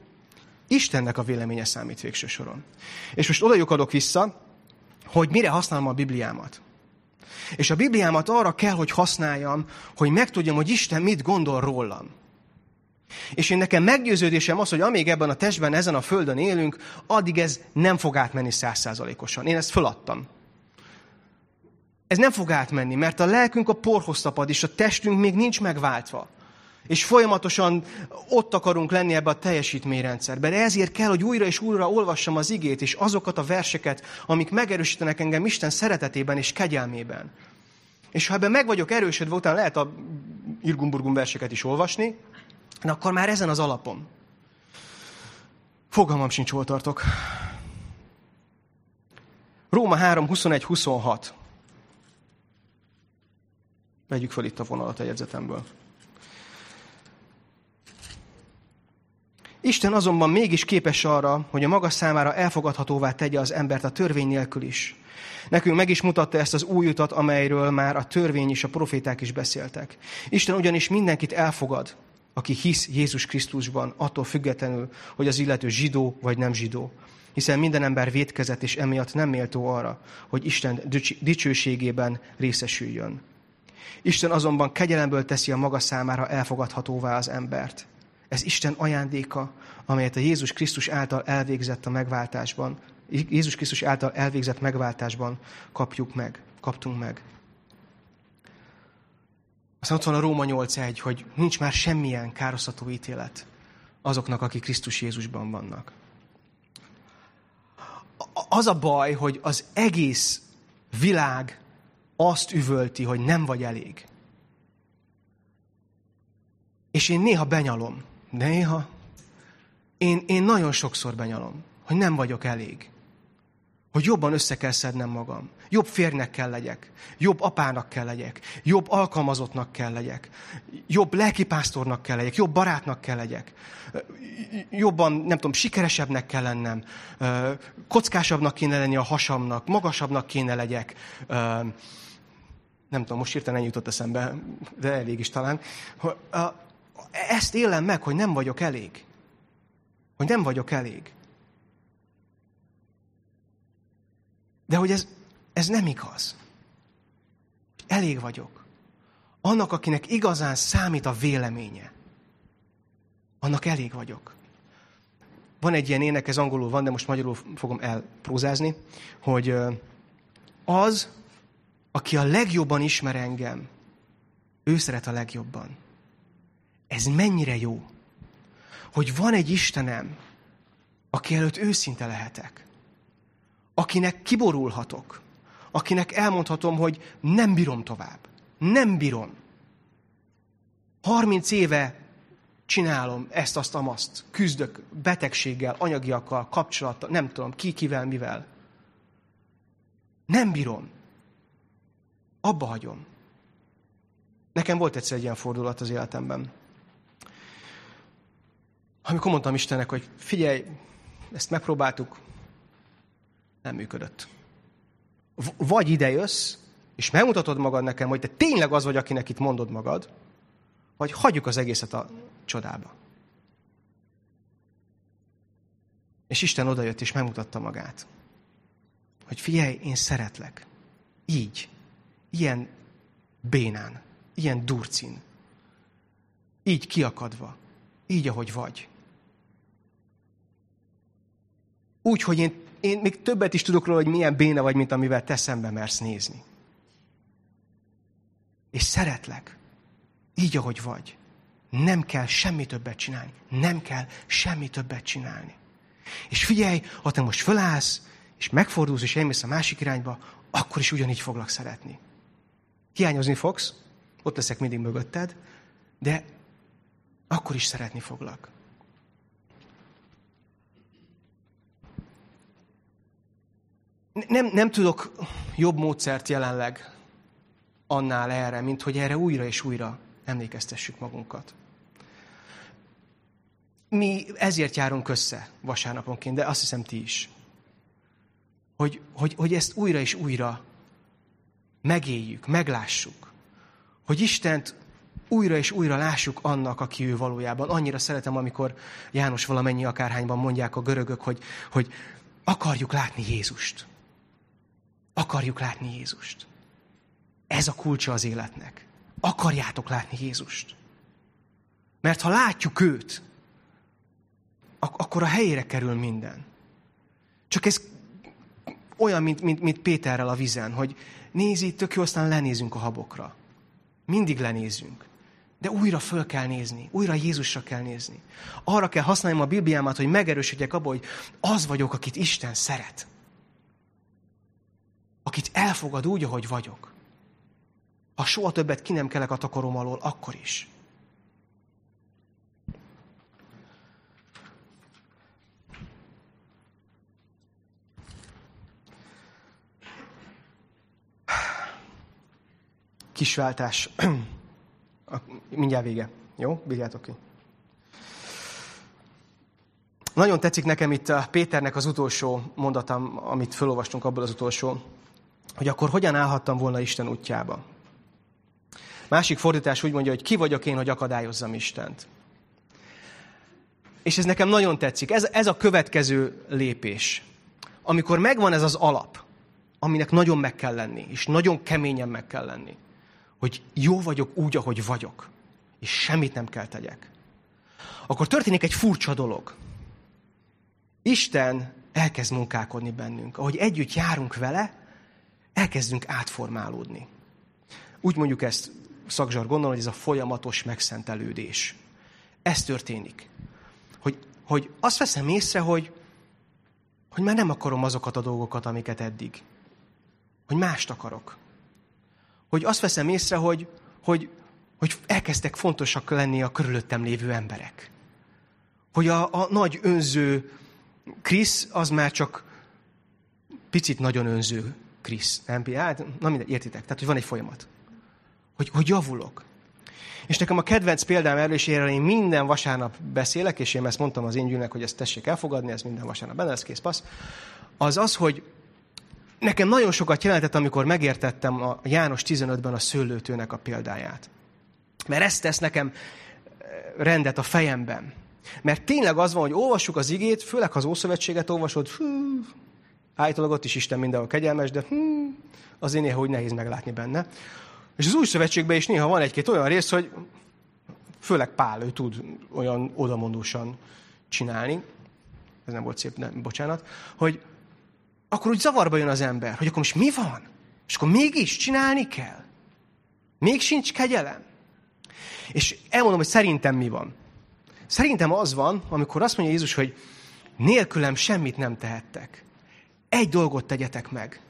Istennek a véleménye számít végső soron. És most oda adok vissza, hogy mire használom a Bibliámat. És a Bibliámat arra kell, hogy használjam, hogy megtudjam, hogy Isten mit gondol rólam. És én nekem meggyőződésem az, hogy amíg ebben a testben, ezen a földön élünk, addig ez nem fog átmenni százszázalékosan. Én ezt föladtam. Ez nem fog átmenni, mert a lelkünk a porhoz tapad, és a testünk még nincs megváltva. És folyamatosan ott akarunk lenni ebbe a teljesítményrendszerben. Ezért kell, hogy újra és újra olvassam az igét, és azokat a verseket, amik megerősítenek engem Isten szeretetében és kegyelmében. És ha ebben meg vagyok erősödve, utána lehet a Irgumburgum verseket is olvasni, de akkor már ezen az alapon. Fogalmam sincs, hol tartok. Róma 3, 21, 26. Vegyük fel itt a vonalat a jegyzetemből. Isten azonban mégis képes arra, hogy a maga számára elfogadhatóvá tegye az embert a törvény nélkül is. Nekünk meg is mutatta ezt az új utat, amelyről már a törvény és a proféták is beszéltek. Isten ugyanis mindenkit elfogad, aki hisz Jézus Krisztusban, attól függetlenül, hogy az illető zsidó vagy nem zsidó. Hiszen minden ember vétkezett, és emiatt nem méltó arra, hogy Isten dicsőségében részesüljön. Isten azonban kegyelemből teszi a maga számára elfogadhatóvá az embert. Ez Isten ajándéka, amelyet a Jézus Krisztus által elvégzett a megváltásban, Jézus Krisztus által elvégzett megváltásban kapjuk meg, kaptunk meg. Aztán ott van a Róma 8.1, hogy nincs már semmilyen károsztató ítélet azoknak, akik Krisztus Jézusban vannak. Az a baj, hogy az egész világ azt üvölti, hogy nem vagy elég. És én néha benyalom, néha, én, én nagyon sokszor benyalom, hogy nem vagyok elég. Hogy jobban össze kell szednem magam. Jobb férnek kell legyek, jobb apának kell legyek, jobb alkalmazottnak kell legyek, jobb lelkipásztornak kell legyek, jobb barátnak kell legyek, jobban, nem tudom, sikeresebbnek kell lennem, kockásabbnak kéne lenni a hasamnak, magasabbnak kéne legyek. Nem tudom, most hirtelen jutott eszembe, de elég is talán. Ezt élem meg, hogy nem vagyok elég. Hogy nem vagyok elég. De hogy ez, ez nem igaz. Elég vagyok. Annak, akinek igazán számít a véleménye, annak elég vagyok. Van egy ilyen ének, ez angolul van, de most magyarul fogom elprózázni, hogy az, aki a legjobban ismer engem, ő szeret a legjobban. Ez mennyire jó, hogy van egy Istenem, aki előtt őszinte lehetek akinek kiborulhatok, akinek elmondhatom, hogy nem bírom tovább. Nem bírom. 30 éve csinálom ezt, azt, amaszt, küzdök betegséggel, anyagiakkal, kapcsolattal, nem tudom, ki, kivel, mivel. Nem bírom. Abba hagyom. Nekem volt egyszer egy ilyen fordulat az életemben. Amikor mondtam Istennek, hogy figyelj, ezt megpróbáltuk, nem működött. Vagy ide jössz, és megmutatod magad nekem, hogy te tényleg az vagy, akinek itt mondod magad, vagy hagyjuk az egészet a csodába. És Isten odajött és megmutatta magát. Hogy figyelj, én szeretlek. Így. Ilyen bénán. Ilyen durcin. Így kiakadva. Így, ahogy vagy. Úgy, hogy én én még többet is tudok róla, hogy milyen béna vagy, mint amivel te szembe mersz nézni. És szeretlek. Így, ahogy vagy. Nem kell semmi többet csinálni. Nem kell semmi többet csinálni. És figyelj, ha te most fölállsz, és megfordulsz, és elmész a másik irányba, akkor is ugyanígy foglak szeretni. Hiányozni fogsz, ott leszek mindig mögötted, de akkor is szeretni foglak. Nem, nem tudok jobb módszert jelenleg annál erre, mint hogy erre újra és újra emlékeztessük magunkat. Mi ezért járunk össze vasárnaponként, de azt hiszem ti is. Hogy, hogy, hogy ezt újra és újra megéljük, meglássuk. Hogy Istent újra és újra lássuk annak, aki ő valójában. Annyira szeretem, amikor János valamennyi akárhányban mondják a görögök, hogy, hogy akarjuk látni Jézust. Akarjuk látni Jézust. Ez a kulcsa az életnek. Akarjátok látni Jézust. Mert ha látjuk őt, ak- akkor a helyére kerül minden. Csak ez olyan, mint, mint, mint Péterrel a vizen, hogy nézi, tök jó, aztán lenézünk a habokra. Mindig lenézünk. De újra föl kell nézni, újra Jézusra kell nézni. Arra kell használni a Bibliámat, hogy megerősödjek abba, hogy az vagyok, akit Isten szeret. Akit elfogad úgy, ahogy vagyok. Ha soha többet ki nem kelek a takarom alól, akkor is. Kisváltás. Mindjárt vége. Jó? Bírjátok ki. Nagyon tetszik nekem itt Péternek az utolsó mondatam, amit felolvastunk abból az utolsó, hogy akkor hogyan állhattam volna Isten útjába. Másik fordítás úgy mondja, hogy ki vagyok én, hogy akadályozzam Istent. És ez nekem nagyon tetszik. Ez, ez a következő lépés. Amikor megvan ez az alap, aminek nagyon meg kell lenni, és nagyon keményen meg kell lenni, hogy jó vagyok úgy, ahogy vagyok, és semmit nem kell tegyek, akkor történik egy furcsa dolog. Isten elkezd munkálkodni bennünk. Ahogy együtt járunk vele, elkezdünk átformálódni. Úgy mondjuk ezt szakzsargonnal, hogy ez a folyamatos megszentelődés. Ez történik. Hogy, hogy azt veszem észre, hogy, hogy már nem akarom azokat a dolgokat, amiket eddig. Hogy mást akarok. Hogy azt veszem észre, hogy, hogy, hogy elkezdtek fontosak lenni a körülöttem lévő emberek. Hogy a, a nagy önző Krisz az már csak picit nagyon önző Krisz. Nem? Hát, na mindegy, értitek. Tehát, hogy van egy folyamat hogy, hogy javulok. És nekem a kedvenc példám erről, és erről én minden vasárnap beszélek, és én ezt mondtam az én gyűlnek, hogy ezt tessék elfogadni, ez minden vasárnap benne lesz, kész passz, az az, hogy nekem nagyon sokat jelentett, amikor megértettem a János 15-ben a szőlőtőnek a példáját. Mert ezt tesz nekem eh, rendet a fejemben. Mert tényleg az van, hogy olvassuk az igét, főleg ha az Ószövetséget olvasod, hú, állítólag ott is Isten mindenhol kegyelmes, de hú, azért néha úgy nehéz meglátni benne. És az új szövetségben is néha van egy-két olyan rész, hogy főleg Pál, ő tud olyan odamondósan csinálni, ez nem volt szép, nem, bocsánat, hogy akkor úgy zavarba jön az ember, hogy akkor most mi van? És akkor mégis csinálni kell. Még sincs kegyelem. És elmondom, hogy szerintem mi van. Szerintem az van, amikor azt mondja Jézus, hogy nélkülem semmit nem tehettek. Egy dolgot tegyetek meg.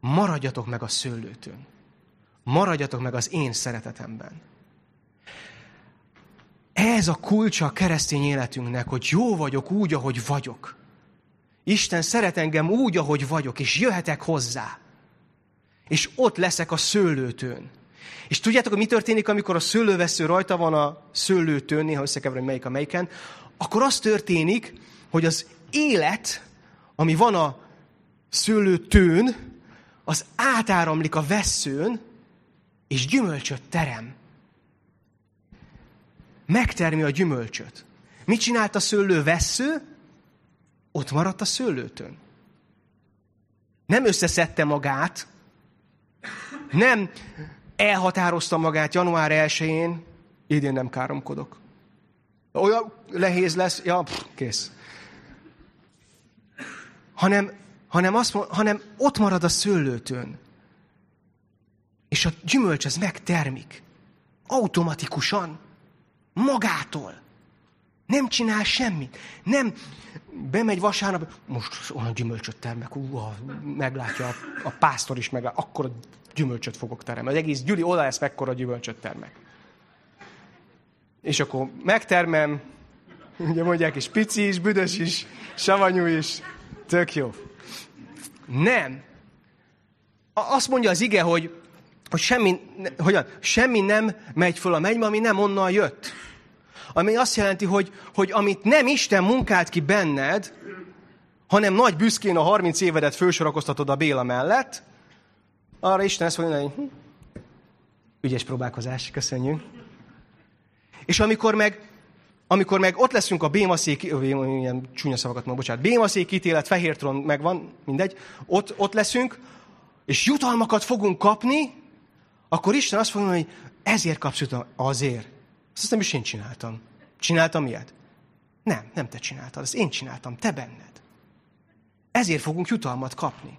Maradjatok meg a szőlőtön. Maradjatok meg az én szeretetemben. Ez a kulcsa a keresztény életünknek, hogy jó vagyok úgy, ahogy vagyok. Isten szeret engem úgy, ahogy vagyok, és jöhetek hozzá. És ott leszek a szőlőtőn. És tudjátok, hogy mi történik, amikor a szőlővesző rajta van a szőlőtőn, néha összekeverem, melyik a melyiken, akkor az történik, hogy az élet, ami van a szőlőtőn, az átáramlik a veszőn, és gyümölcsöt terem. Megtermi a gyümölcsöt. Mit csinált a szőlő vesző? Ott maradt a szőlőtön. Nem összeszedte magát, nem elhatározta magát január 1-én, idén nem káromkodok. Olyan lehéz lesz, ja, pff, kész. Hanem, hanem, azt, hanem ott marad a szőlőtön. És a gyümölcs az megtermik. Automatikusan. Magától. Nem csinál semmit. Nem bemegy vasárnap, most olyan gyümölcsöt termek, uh, meglátja a, a pásztor is, meg akkor a gyümölcsöt fogok termelni. Az egész Gyüli oda lesz, mekkora gyümölcsöt termek. És akkor megtermem, ugye mondják is, pici is, büdös is, savanyú is, tök jó. Nem. Azt mondja az ige, hogy, hogy semmi, hogyan, semmi nem megy föl a mennybe, ami nem onnan jött. Ami azt jelenti, hogy, hogy amit nem Isten munkált ki benned, hanem nagy büszkén a 30 évedet fősorakoztatod a Béla mellett, arra Isten ezt mondja, hogy hm, ügyes próbálkozás, köszönjük. És amikor meg, amikor meg ott leszünk a bémaszék, ilyen csúnya szavakat mondom, bocsánat, bémaszék ítélet, fehértron megvan, mindegy, ott, ott leszünk, és jutalmakat fogunk kapni, akkor Isten azt fogja hogy ezért kapsz jutalmat. Azért. Azt nem is én csináltam. Csináltam ilyet? Nem, nem te csináltad, ezt én csináltam, te benned. Ezért fogunk jutalmat kapni.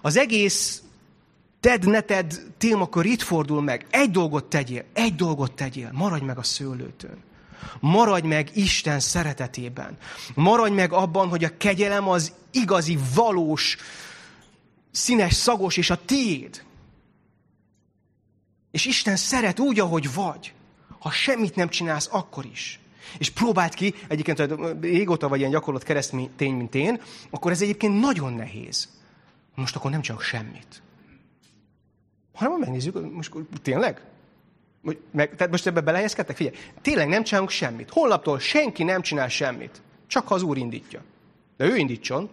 Az egész ted neted témakör itt fordul meg. Egy dolgot tegyél, egy dolgot tegyél, maradj meg a szőlőtön. Maradj meg Isten szeretetében. Maradj meg abban, hogy a kegyelem az igazi, valós, színes, szagos és a tiéd. És Isten szeret úgy, ahogy vagy. Ha semmit nem csinálsz, akkor is. És próbáld ki, egyébként, ha régóta vagy ilyen gyakorlott keresztény, mint én, akkor ez egyébként nagyon nehéz. Most akkor nem csak semmit. Hanem megnézzük, most tényleg? Meg, tehát most ebbe belehelyezkedtek? Figyelj, tényleg nem csinálunk semmit. Holnaptól senki nem csinál semmit. Csak ha az Úr indítja. De ő indítson.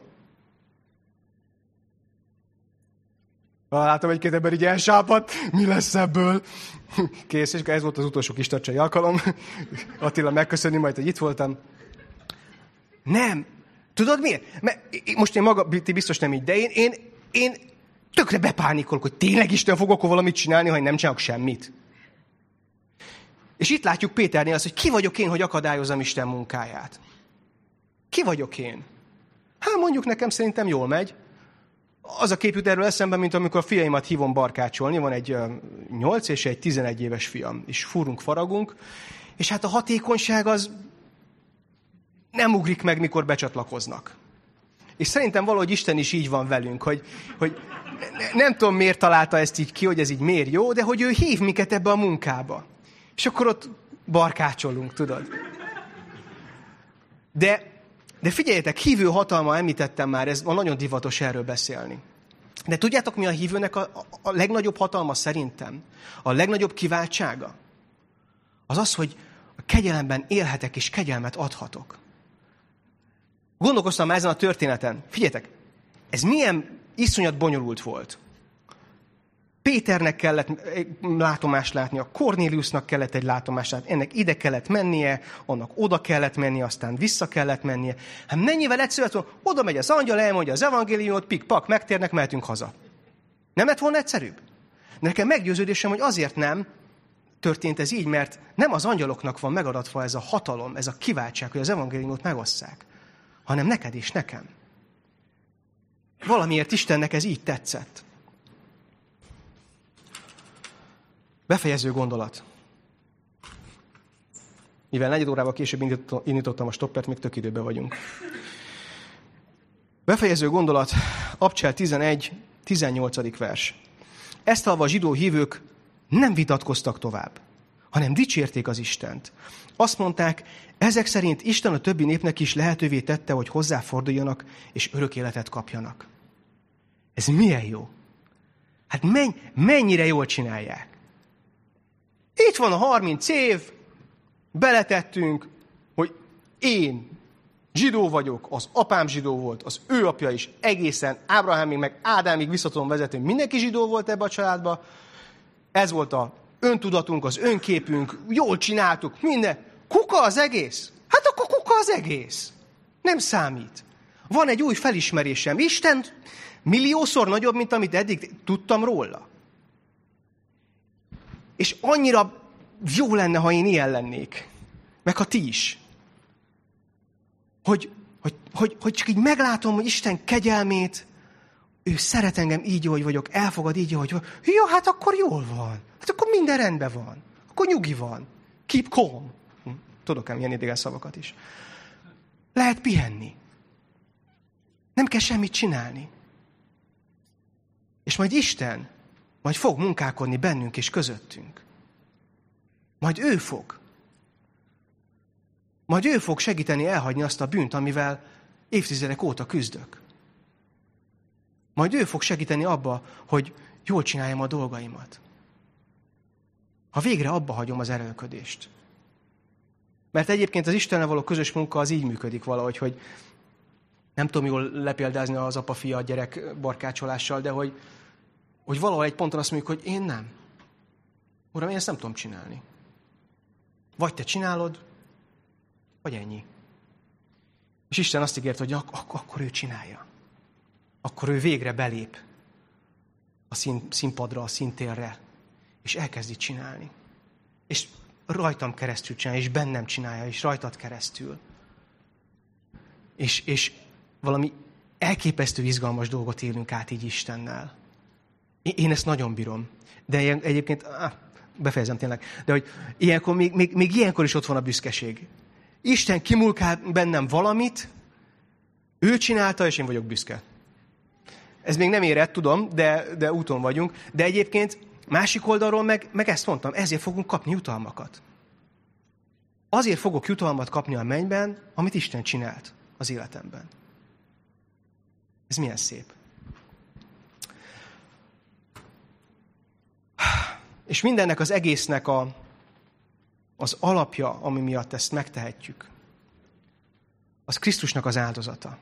Látom egy-két ember így elsápadt, mi lesz ebből? Kész, és ez volt az utolsó kis tacsai alkalom. Attila megköszönni majd, hogy itt voltam. Nem. Tudod miért? Mert most én maga, ti biztos nem így, de én, én, én tökre bepánikolok, hogy tényleg Isten fog akkor valamit csinálni, ha én nem csinálok semmit. És itt látjuk Péternél azt, hogy ki vagyok én, hogy akadályozom Isten munkáját. Ki vagyok én? Hát mondjuk nekem szerintem jól megy az a kép jut erről eszembe, mint amikor a fiaimat hívom barkácsolni, van egy 8 és egy 11 éves fiam, és furunk, faragunk, és hát a hatékonyság az nem ugrik meg, mikor becsatlakoznak. És szerintem valahogy Isten is így van velünk, hogy, hogy nem tudom, miért találta ezt így ki, hogy ez így miért jó, de hogy ő hív minket ebbe a munkába. És akkor ott barkácsolunk, tudod. De de figyeljetek, hívő hatalma, említettem már, ez van nagyon divatos erről beszélni. De tudjátok, mi a hívőnek a, a, legnagyobb hatalma szerintem? A legnagyobb kiváltsága? Az az, hogy a kegyelemben élhetek és kegyelmet adhatok. Gondolkoztam ezen a történeten. Figyeljetek, ez milyen iszonyat bonyolult volt. Péternek kellett látomást látni, a Cornéliusnak kellett egy látomást látni, ennek ide kellett mennie, annak oda kellett mennie, aztán vissza kellett mennie. Hát mennyivel egyszerűbb hogy oda megy az angyal, elmondja az evangéliumot, pik-pak, megtérnek, mehetünk haza. Nem lett volna egyszerűbb? Nekem meggyőződésem, hogy azért nem történt ez így, mert nem az angyaloknak van megadatva ez a hatalom, ez a kiváltság, hogy az evangéliumot megosszák, hanem neked és nekem. Valamiért Istennek ez így tetszett. Befejező gondolat. Mivel negyed órával később indítottam a stoppert, még tök időben vagyunk. Befejező gondolat, Abcsel 11, 18. vers. Ezt halva a zsidó hívők nem vitatkoztak tovább, hanem dicsérték az Istent. Azt mondták, ezek szerint Isten a többi népnek is lehetővé tette, hogy hozzáforduljanak és örök életet kapjanak. Ez milyen jó? Hát menny, mennyire jól csinálják. Itt van a 30 év, beletettünk, hogy én zsidó vagyok, az apám zsidó volt, az ő apja is egészen Ábrahámig, meg Ádámig visszatom vezetni, mindenki zsidó volt ebbe a családba. Ez volt a öntudatunk, az önképünk, jól csináltuk, minden. Kuka az egész? Hát akkor kuka az egész. Nem számít. Van egy új felismerésem. Isten milliószor nagyobb, mint amit eddig tudtam róla. És annyira jó lenne, ha én ilyen lennék. Meg ha ti is. Hogy, hogy, hogy, hogy csak így meglátom, hogy Isten kegyelmét, ő szeret engem így, hogy vagyok, elfogad így, hogy vagyok. Jó, hát akkor jól van. Hát akkor minden rendben van. Akkor nyugi van. Keep calm. Hm, tudok ám ilyen idegen szavakat is. Lehet pihenni. Nem kell semmit csinálni. És majd Isten majd fog munkálkodni bennünk és közöttünk. Majd ő fog. Majd ő fog segíteni elhagyni azt a bűnt, amivel évtizedek óta küzdök. Majd ő fog segíteni abba, hogy jól csináljam a dolgaimat. Ha végre abba hagyom az erőködést. Mert egyébként az Istennel való közös munka az így működik valahogy, hogy nem tudom jól lepéldázni az apa-fia gyerek barkácsolással, de hogy, hogy valahol egy ponton azt mondjuk, hogy én nem. Uram, én ezt nem tudom csinálni. Vagy te csinálod, vagy ennyi. És Isten azt ígért, hogy ak- ak- akkor ő csinálja. Akkor ő végre belép a szín- színpadra, a szintérre, és elkezdi csinálni. És rajtam keresztül csinálja, és bennem csinálja, és rajtad keresztül. És, és valami elképesztő izgalmas dolgot élünk át így Istennel. Én ezt nagyon bírom. De egyébként, ah, befejezem tényleg, de hogy ilyenkor, még, még, még ilyenkor is ott van a büszkeség. Isten kimulkál bennem valamit, ő csinálta, és én vagyok büszke. Ez még nem érett, tudom, de, de úton vagyunk. De egyébként másik oldalról meg, meg ezt mondtam, ezért fogunk kapni jutalmakat. Azért fogok jutalmat kapni a mennyben, amit Isten csinált az életemben. Ez milyen szép. És mindennek az egésznek a, az alapja, ami miatt ezt megtehetjük, az Krisztusnak az áldozata.